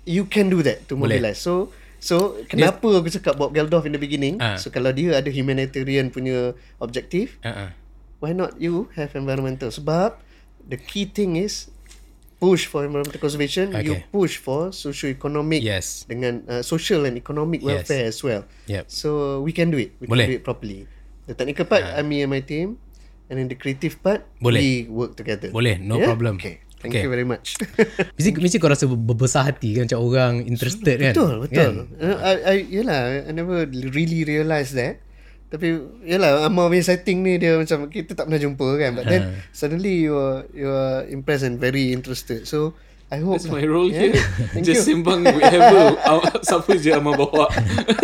you can do that to Boleh. mobilize. So so kenapa aku cakap Bob Geldof in the beginning? Ah. So kalau dia ada humanitarian punya objektif, Ha ah. why not you have environmental? Sebab the key thing is push for environmental conservation, okay. you push for socio-economic Yes. dengan uh, social and economic Yes. welfare as well. Yep. So we can do it. We Boleh. can do it properly. The technical part, uh. me and my team, and then the creative part, Boleh. we work together. Boleh, no Yeah? problem. Okay. Thank Okay. you very much. Mesti, mesti kau rasa berbesar hati kan Macam orang interested kan betul, betul. kan? I, I, yelah, I never really realise that. Tapi, yelah, Amar punya setting ni dia macam kita tak pernah jumpa kan. But then, suddenly you are, you are impressed and very interested. So, I hope. That's lah. my role Yeah. here. Thank Just you. sembang whatever siapa je Amal bawa.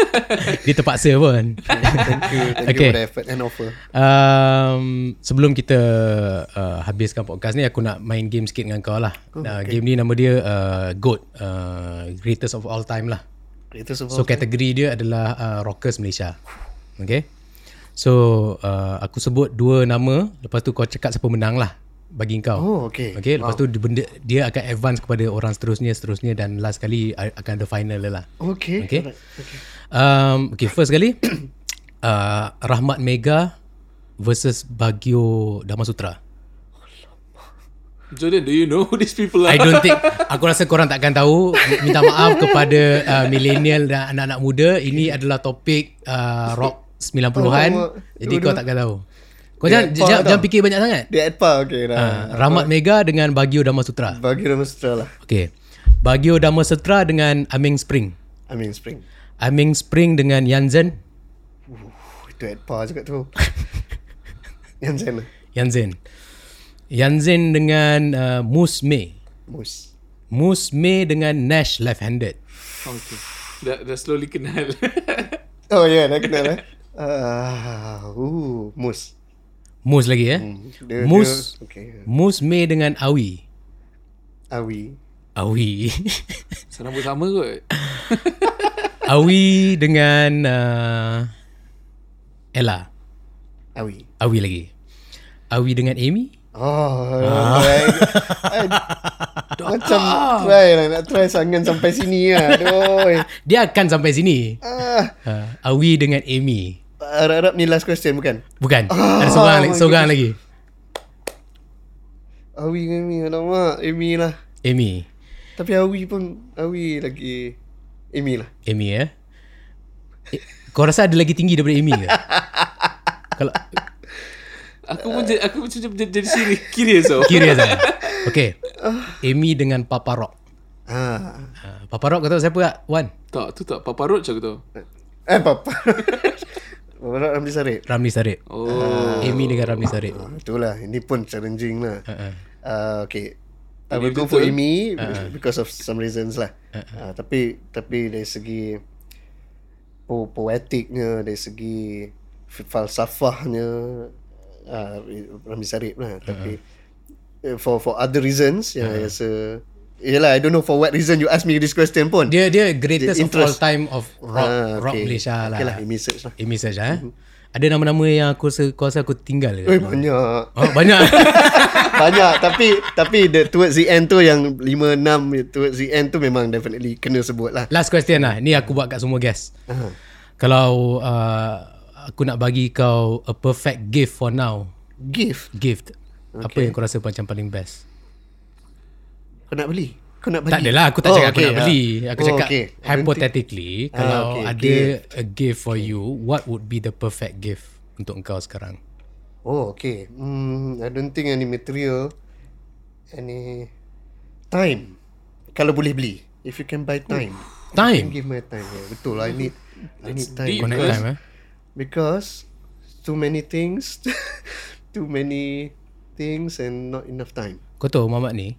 Dia terpaksa pun Thank you. Thank Okay. you for the effort and offer. um, Sebelum kita uh, habiskan podcast ni Aku nak main game sikit dengan kau lah oh, uh, okay. Game ni nama dia uh, GOAT uh, Greatest of all time lah Greatest of So all kategori dia adalah uh, Rockers Malaysia Okay So uh, aku sebut dua nama Lepas tu kau cakap siapa menang lah Bagi kau Oh, okay. Okay lepas tu dia, benda, dia akan advance kepada orang seterusnya Seterusnya dan last kali a- Akan ada final lah Okay. Okay Alright. okay. um, Okay first kali uh, Rahmat Mega Versus Bagio Damasutra Jordan, do you know who these people are? I don't think Aku rasa korang takkan tahu Minta maaf kepada uh, Millennial dan anak-anak muda Ini adalah topik uh, Rock 90-an Alamak. Jadi kau takkan tahu Kau jangan, apa jangan, tau? jangan fikir banyak sangat Dia Adpa okay dah. uh, Rahmat Mega dengan Bagio Damasutra Bagi nama sutra lah. Okay Bagio Damasutra dengan Aming Spring mean spring. Aming Spring dengan Yanzen Oh, itu Adpa juga tu. Yang sana. Yanzen Yanzen dengan uh, Moose May Mus. Moose May dengan Nash left-handed Okay. Dah, dah slowly kenal. Oh ya, yeah, dah kenal eh. Ah, uh, mus. Moose lagi eh Dia, Mus. Dia, okay. Moose May dengan Awi Awi. Awi Serambut sama kot. Awi dengan uh, Ella Awi. Awi lagi Awi dengan Amy Oh, I, I, macam try lah nak try sangan sampai sini lah. Aduh. Dia akan sampai sini Ah, uh, Awi dengan Amy harap-harap ni last question bukan? Bukan Ada seorang lagi Seorang lagi Awi dengan Amy, alamak. Amy lah. Amy Tapi Awi pun, Awi lagi Amy lah. Amy eh eh, Kau rasa ada lagi tinggi daripada Amy ke? Kalau Aku pun jadi, aku pun jadi, jadi, siri, curious tau. Curious lah Okay Amy dengan Papa Rock Ah. uh, Papa Rock kau tahu siapa tak? Wan Tak, tu tak. Papa Roach aku tahu. Eh, Papa. Ramli Sarip. Ramli Sarip Oh. Amy dengan Ramli Sarip Ah, itulah, ini pun challenging lah. uh-uh. Uh, okay. I will go for. Amy uh because of some reasons lah. Uh, tapi tapi dari segi po poetiknya, dari segi falsafahnya, uh, Ramli Sarip lah. Tapi uh, for for other reasons, yang I rasa Yelah, I don't know for what reason you ask me this question pun. Dia dia greatest of all time of rock Ah, rock okay. Malaysia lah. Okay lah, Amy search lah. Amy search eh. Ada nama-nama yang aku rasa kau rasa aku tinggal ke? Eh, banyak. Oh, banyak. banyak tapi tapi the towards the end tu yang 5 6 towards the end tu memang definitely kena sebut lah. Last question lah. Ni aku buat kat semua guest. Uh, Kalau uh, aku nak bagi kau a perfect gift for now. gift Gift. Apa yang kau rasa macam paling best? Kau nak beli? Kau nak beli? Tak adalah aku tak cakap aku nak beli. Aku Oh, cakap okay. hypothetically Ah, kalau okay, ada a gift for you, what would be the perfect gift untuk engkau sekarang? Oh, okay. Hmm, I don't think any material, any time. Kalau boleh beli, if you can buy time. Time. Give my time. Yeah, betul. I need, I need time. deep. Because- time eh? Because too many things, too many things and not enough time. Kau tahu Muhammad ni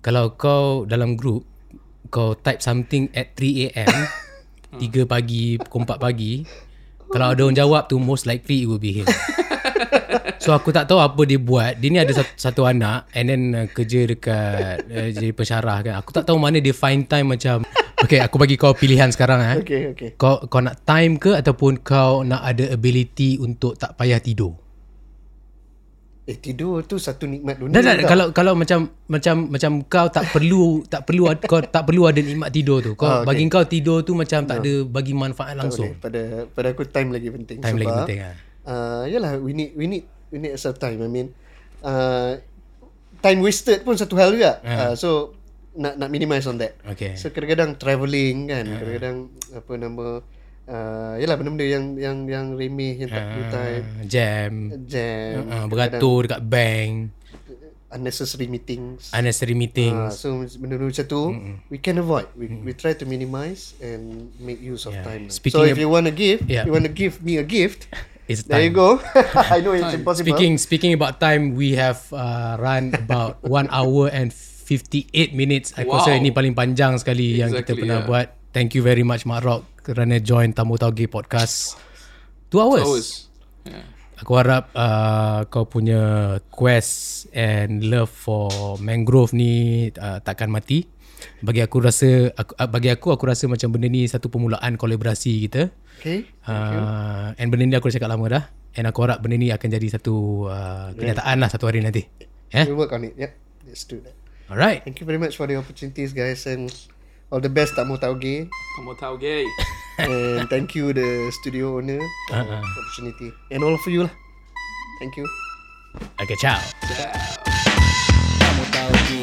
Kalau kau dalam group Kau type something at 3 am 3 pagi Pukul 4 pagi Kalau ada orang jawab tu Most likely it will be him So aku tak tahu apa dia buat Dia ni ada satu, satu anak And then uh, kerja dekat uh, Jadi pensyarah kan Aku tak tahu mana dia find time macam Okay aku bagi kau pilihan sekarang eh. Okay, okay. Kau kau nak time ke Ataupun kau nak ada ability Untuk tak payah tidur Eh, tidur tu satu nikmat dunia. Dah, dah, tau. kalau kalau macam macam macam kau tak perlu tak perlu kau tak perlu ada nikmat tidur tu. Kau Ah, okay. bagi kau tidur tu macam tak ada bagi manfaat Tak langsung. boleh. Pada pada aku time lagi penting. Time lagi sebab, penting, ah. Uh, yalah, we need we need we need some time. I mean, uh, time wasted pun satu hal juga. Uh, so nak nak minimize on that. Okay. So kadang-kadang travelling kan, kadang-kadang apa nama uh, yalah benda-benda yang yang yang remeh yang tak time. Uh, jam, Jam, uh, beratur dekat bank, unnecessary meetings. unnecessary meetings. so benda-benda macam tu we can avoid. We we try to minimize and make use of time. Speaking so if of- you want to give, Yeah. you want to give me a gift, It's there you time. go. I know it's impossible. Speaking speaking about time, we have uh, run about 1 hour and 58 minutes. Aku Wow. rasa ini paling panjang sekali yang kita Exactly, pernah yeah. buat. Thank you very much Mak Rock kerana join Tamu Tauge podcast. 2 hours. Hours. Yeah. Aku harap uh, kau punya quest and love for mangrove ni uh, takkan mati. bagi aku rasa aku, ah, bagi aku aku rasa macam benda ni satu permulaan kolaborasi kita. Okay. Uh, and benda ni aku dah cakap lama dah. And aku harap benda ni akan jadi satu uh, kenyataan lah satu hari nanti. Eh? We'll work on it. Yep. Let's do that. Alright. Thank you very much for the opportunities, guys, and all the best tak mau tahu gay. Kamu tahu gay. and thank you the studio owner for Uh-uh. the opportunity. And all of you lah. Thank you. Okay, ciao. Kamu tahu ni